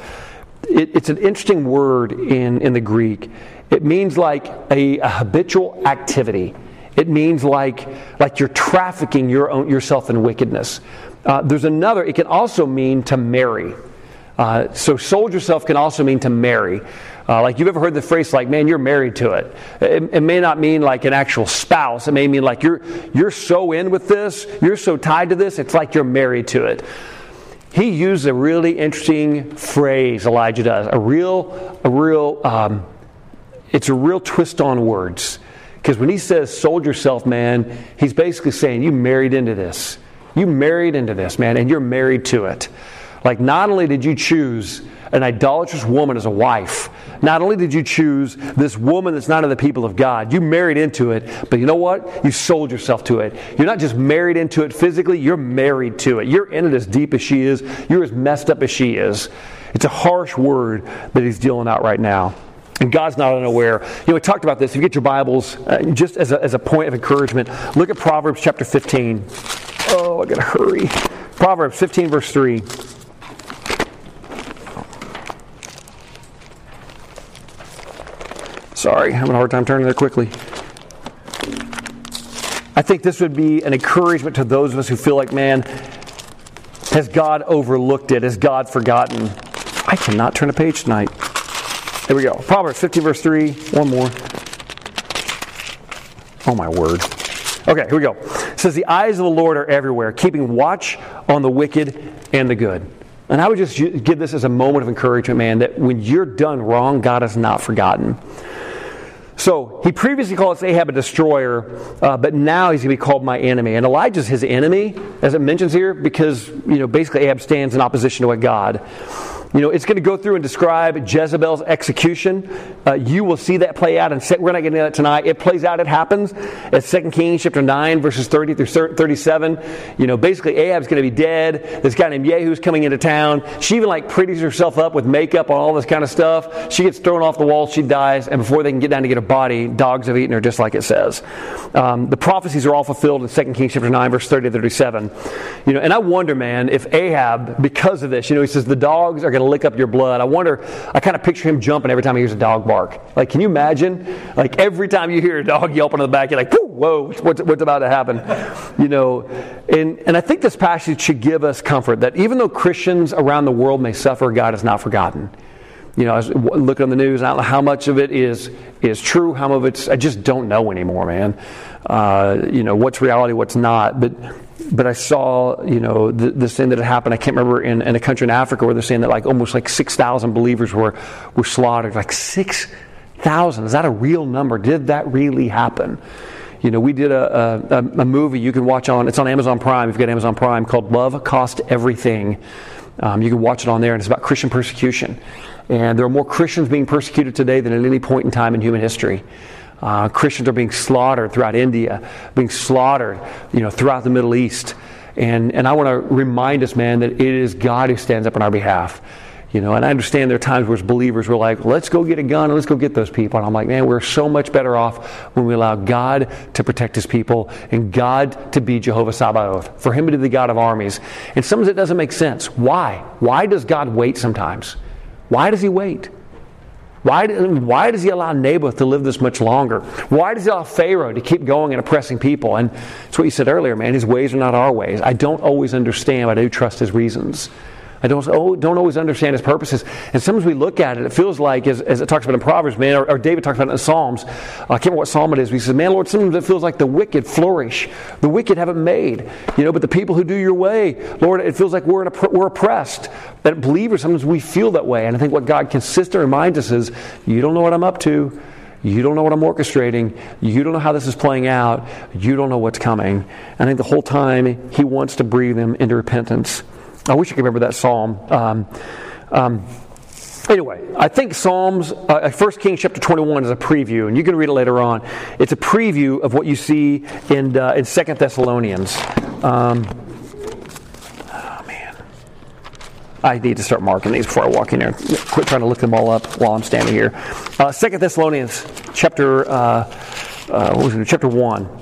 it, it's an interesting word in, in the Greek. It means like a, a habitual activity. It means like, like you're trafficking your own, yourself in wickedness. Uh, there's another, it can also mean to marry. Uh, so, sold yourself can also mean to marry. Uh, like you've ever heard the phrase, like, man, you're married to it. it. It may not mean like an actual spouse. It may mean like you're, you're so in with this, you're so tied to this, it's like you're married to it. He used a really interesting phrase, Elijah does. A real, a real, um, it's a real twist on words. Because when he says sold yourself, man, he's basically saying you married into this. You married into this, man, and you're married to it. Like, not only did you choose an idolatrous woman as a wife, not only did you choose this woman that's not of the people of God, you married into it, but you know what? You sold yourself to it. You're not just married into it physically, you're married to it. You're in it as deep as she is, you're as messed up as she is. It's a harsh word that he's dealing out right now. And God's not unaware. You know, we talked about this. If you get your Bibles, uh, just as a, as a point of encouragement, look at Proverbs chapter 15. Oh, I gotta hurry. Proverbs 15, verse 3. Sorry, having a hard time turning there quickly. I think this would be an encouragement to those of us who feel like, man, has God overlooked it? Has God forgotten? I cannot turn a page tonight. There we go. Proverbs 50, verse 3. One more. Oh, my word. Okay, here we go. It says, The eyes of the Lord are everywhere, keeping watch on the wicked and the good. And I would just give this as a moment of encouragement, man, that when you're done wrong, God has not forgotten. So he previously called Ahab a destroyer, uh, but now he's going to be called my enemy. And Elijah's his enemy, as it mentions here, because you know basically Ahab stands in opposition to a God. You know, it's going to go through and describe Jezebel's execution. Uh, you will see that play out, and we're not getting into that tonight. It plays out, it happens. At 2 Kings chapter 9, verses 30 through 37. You know, basically Ahab's going to be dead. This guy named Jehu's coming into town. She even like pretties herself up with makeup and all this kind of stuff. She gets thrown off the wall, she dies, and before they can get down to get her body, dogs have eaten her, just like it says. Um, the prophecies are all fulfilled in 2 Kings chapter 9, verse 30 to 37. You know, and I wonder, man, if Ahab, because of this, you know, he says the dogs are going to lick up your blood. I wonder, I kind of picture him jumping every time he hears a dog bark. Like, can you imagine? Like, every time you hear a dog yelping in the back, you're like, whoa, what's, what's about to happen? You know, and, and I think this passage should give us comfort that even though Christians around the world may suffer, God has not forgotten. You know, I was looking on the news, I don't know how much of it is, is true, how much of it's, I just don't know anymore, man. Uh, you know, what's reality, what's not. But but I saw, you know, this thing that had happened. I can't remember in, in a country in Africa where they're saying that like almost like 6,000 believers were, were slaughtered. Like 6,000. Is that a real number? Did that really happen? You know, we did a, a, a, movie you can watch on, it's on Amazon Prime, if you've got Amazon Prime, called Love Cost Everything. Um, you can watch it on there, and it's about Christian persecution. And there are more Christians being persecuted today than at any point in time in human history. Uh, Christians are being slaughtered throughout India, being slaughtered, you know, throughout the Middle East. And, and I want to remind us, man, that it is God who stands up on our behalf. You know, and I understand there are times where as believers we're like, let's go get a gun and let's go get those people. And I'm like, man, we're so much better off when we allow God to protect his people and God to be Jehovah Sabaoth, for him to be the God of armies. And sometimes it doesn't make sense. Why? Why does God wait sometimes? Why does he wait? Why, why does he allow Naboth to live this much longer? Why does he allow Pharaoh to keep going and oppressing people? And it's what you said earlier, man. His ways are not our ways. I don't always understand, but I do trust his reasons. I don't, oh, don't always understand his purposes. And sometimes we look at it, it feels like, as, as it talks about in Proverbs, man, or, or, David talks about it in Psalms. I can't remember what psalm it is, but he says, man, Lord, sometimes it feels like the wicked flourish. The wicked haven't made. You know, but the people who do your way, Lord, it feels like we're, a, we're oppressed. That believers, sometimes we feel that way. And I think what God consistently reminds us is, you don't know what I'm up to. You don't know what I'm orchestrating. You don't know how this is playing out. You don't know what's coming. And I think the whole time, He wants to breathe them into repentance. I wish I could remember that psalm. Um, um, anyway, I think Psalms, uh, 1 Kings chapter 21 is a preview, and you can read it later on. It's a preview of what you see in, uh, in 2 Thessalonians. Um, oh, man. I need to start marking these before I walk in here. Quit trying to look them all up while I'm standing here. Uh, 2 Thessalonians chapter, uh, uh, what was it, chapter 1.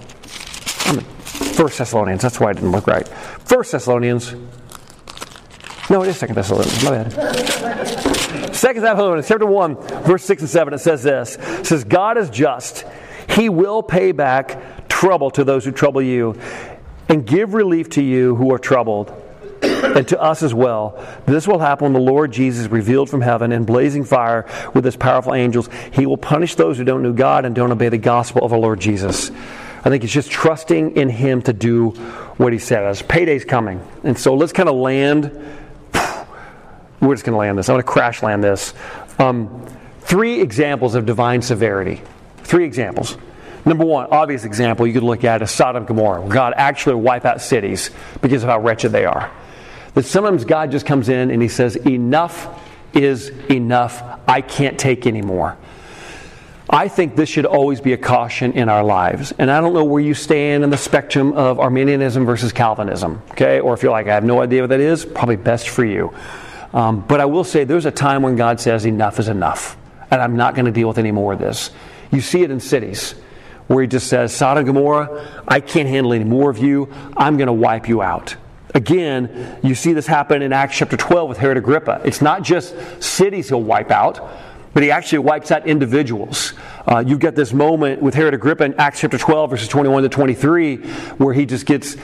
First Thessalonians, that's why I didn't look right. First Thessalonians. No, it is Second Thessalonians. My bad. Second Thessalonians, chapter one, verse six and seven. It says this: it says God is just; He will pay back trouble to those who trouble you, and give relief to you who are troubled. And to us as well. This will happen when the Lord Jesus revealed from heaven in blazing fire with his powerful angels. He will punish those who don't know God and don't obey the gospel of our Lord Jesus. I think it's just trusting in Him to do what He says. Payday's coming. And so let's kind of land. We're just going to land this. I'm going to crash land this. Um, three examples of divine severity. Three examples. Number one, obvious example you could look at is Sodom and Gomorrah, God actually wipe out cities because of how wretched they are. That sometimes God just comes in and He says, Enough is enough. I can't take anymore. I think this should always be a caution in our lives. And I don't know where you stand in the spectrum of Arminianism versus Calvinism, okay? Or if you're like, I have no idea what that is, probably best for you. Um, but I will say there's a time when God says, enough is enough. And I'm not going to deal with any more of this. You see it in cities where he just says, Sodom and Gomorrah, I can't handle any more of you. I'm going to wipe you out. Again, you see this happen in Acts chapter 12 with Herod Agrippa. It's not just cities he'll wipe out but he actually wipes out individuals. Uh, you get this moment with Herod Agrippa in Acts chapter 12, verses 21 to 23, where he just gets,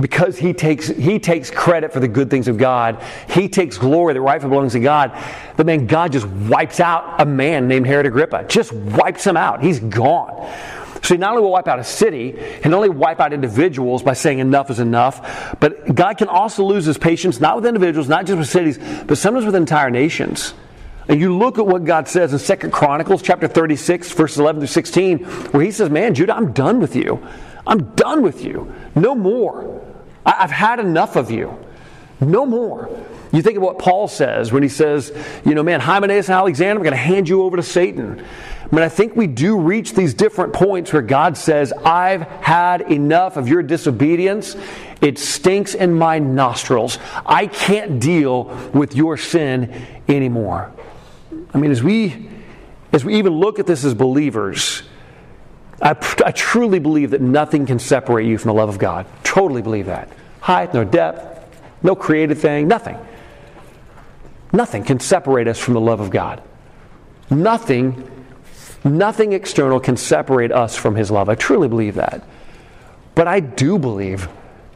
because he takes, he takes credit for the good things of God, he takes glory that rightfully belongs to God. the man, God just wipes out a man named Herod Agrippa, just wipes him out. He's gone. So he not only will wipe out a city, he not only wipe out individuals by saying enough is enough, but God can also lose his patience, not with individuals, not just with cities, but sometimes with entire nations. And you look at what God says in Second Chronicles chapter 36, verses 11 through 16, where he says, Man, Judah, I'm done with you. I'm done with you. No more. I- have had enough of you. No more. You think of what Paul says when he says, you know, man, Hymenaeus and Alexander, I'm going to hand you over to Satan. I mean, I think we do reach these different points where God says, I've had enough of your disobedience. It stinks in my nostrils. I can't deal with your sin anymore. I mean, as we, as we even look at this as believers, I, I truly believe that nothing can separate you from the love of God. Totally believe that. Height, no depth, no created thing, nothing. Nothing can separate us from the love of God. Nothing, nothing external can separate us from His love. I truly believe that. But I do believe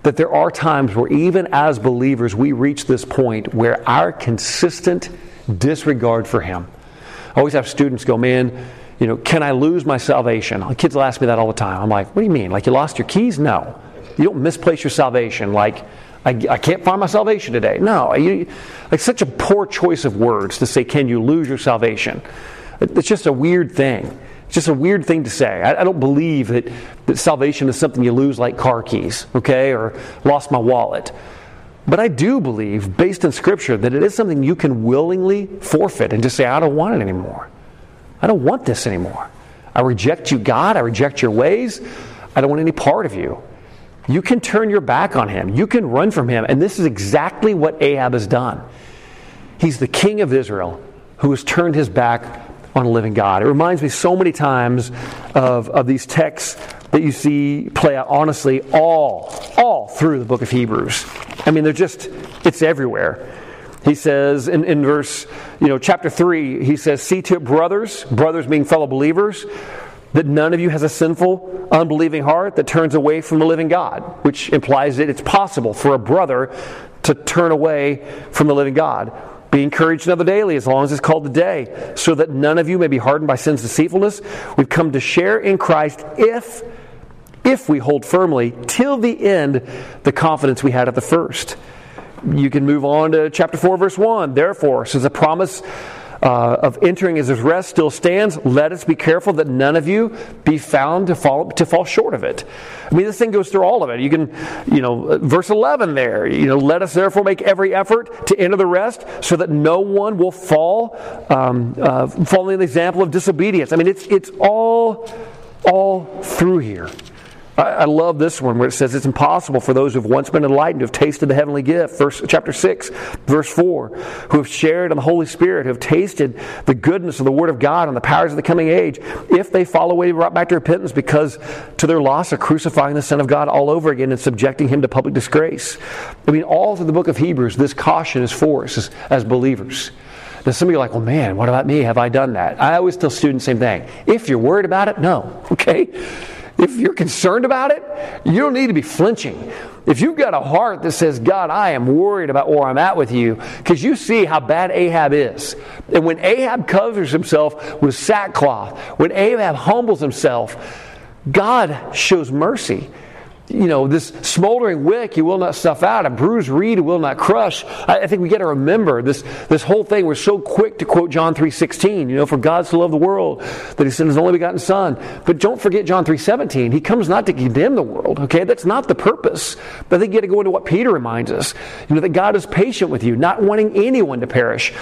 that there are times where, even as believers, we reach this point where our consistent disregard for Him. I always have students go, man, you know, can I lose my salvation? Kids will ask me that all the time. I'm like, what do you mean? Like you lost your keys? No. You don't misplace your salvation. Like, I, I can't find my salvation today. No. You, like such a poor choice of words to say, can you lose your salvation? It's just a weird thing. It's just a weird thing to say. I, I don't believe that, that salvation is something you lose like car keys, okay, or lost my wallet. But I do believe, based in Scripture, that it is something you can willingly forfeit and just say, I don't want it anymore. I don't want this anymore. I reject you, God. I reject your ways. I don't want any part of you. You can turn your back on him. You can run from him. And this is exactly what Ahab has done. He's the king of Israel who has turned his back on a living God. It reminds me so many times of, of these texts that you see play out honestly all, all through the book of Hebrews. I mean, they're just, it's everywhere. He says in, in verse, you know, chapter 3, he says, See to it, brothers, brothers being fellow believers, that none of you has a sinful, unbelieving heart that turns away from the living God, which implies that it's possible for a brother to turn away from the living God. Be encouraged another daily, as long as it's called the day, so that none of you may be hardened by sin's deceitfulness. We've come to share in Christ if if we hold firmly till the end the confidence we had at the first. You can move on to chapter 4, verse 1. Therefore, since the promise uh, of entering his rest still stands. Let us be careful that none of you be found to fall to fall short of it. I mean, this thing goes through all of it. You can, you know, verse 11 there. You know, let us therefore make every effort to enter the rest, so that no one will fall, um, uh, following the example of disobedience. I mean, it's it's all all through here. I, I love this one where it says it's impossible for those who have once been enlightened, who have tasted the heavenly gift. Verse, chapter 6, verse 4, who have shared in the Holy Spirit, who have tasted the goodness of the Word of God and the powers of the coming age, if they fall away brought back to repentance because to their loss of crucifying the Son of God all over again and subjecting him to public disgrace. I mean, all through the book of Hebrews, this caution is for us as, as believers. Now, some of you are like, well, man, what about me? Have I done that? I always tell students the same thing. If you're worried about it, no, okay? If you're concerned about it, you don't need to be flinching. If you've got a heart that says, God, I am worried about where I'm at with you, because you see how bad Ahab is. And when Ahab covers himself with sackcloth, when Ahab humbles himself, God shows mercy you know, this smoldering wick he will not stuff out, a bruised reed he will not crush. I, I think we got to remember this, this whole thing. We're so quick to quote John 3.16, you know, for God so loved the world that he sent his only begotten son. But don't forget John 3.17. He comes not to condemn the world, okay? That's not the purpose. But I think you got to go into what Peter reminds us, you know, that God is patient with you, not wanting anyone to perish.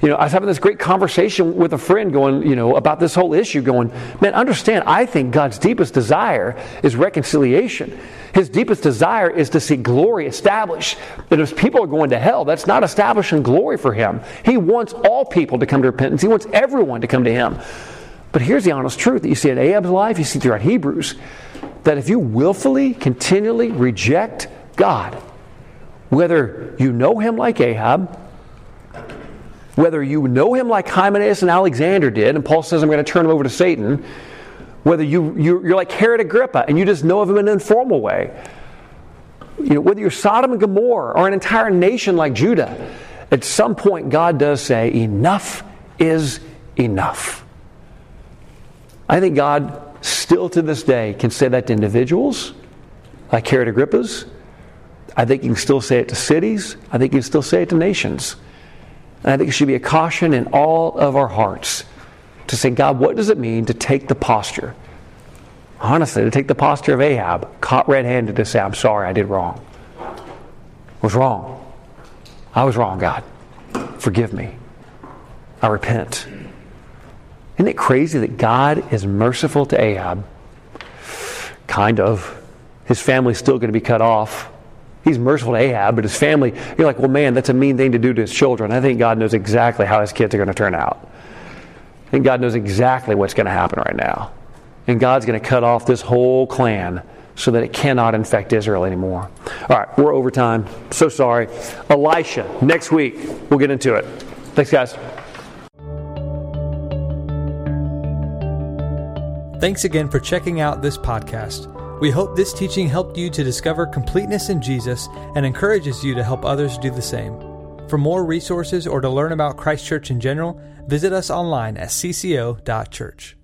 You know, I was having this great conversation with a friend going, you know, about this whole issue going, man, understand, I think God's deepest desire is reconciliation. His deepest desire is to see glory established. That if people are going to hell, that's not establishing glory for him. He wants all people to come to repentance, he wants everyone to come to him. But here's the honest truth that you see in Ahab's life, you see throughout Hebrews, that if you willfully, continually reject God, whether you know him like Ahab, whether you know him like Hymenaeus and Alexander did, and Paul says, I'm going to turn him over to Satan, whether you, you're, like Herod Agrippa and you just know of him in an informal way. You know, whether you're Sodom and Gomorrah or an entire nation like Judah, at some point God does say, enough is enough. I think God still to this day can say that to individuals like Herod Agrippa's. I think he can still say it to cities. I think he can still say it to nations. And I think it should be a caution in all of our hearts to say, God, what does it mean to take the posture? Honestly, to take the posture of Ahab, caught red handed, to say, I'm sorry, I did wrong. I was wrong. I was wrong, God. Forgive me. I repent. Isn't it crazy that God is merciful to Ahab? Kind of. His family's still going to be cut off. He's merciful to Ahab, but his family, you're like, well, man, that's a mean thing to do to his children. I think God knows exactly how his kids are going to turn out. And God knows exactly what's going to happen right now. And God's going to cut off this whole clan so that it cannot infect Israel anymore. All right, we're over time. So sorry. Elisha, next week, we'll get into it. Thanks, guys. Thanks again for checking out this podcast. We hope this teaching helped you to discover completeness in Jesus and encourages you to help others do the same. For more resources or to learn about Christ Church in general, visit us online at cco.church.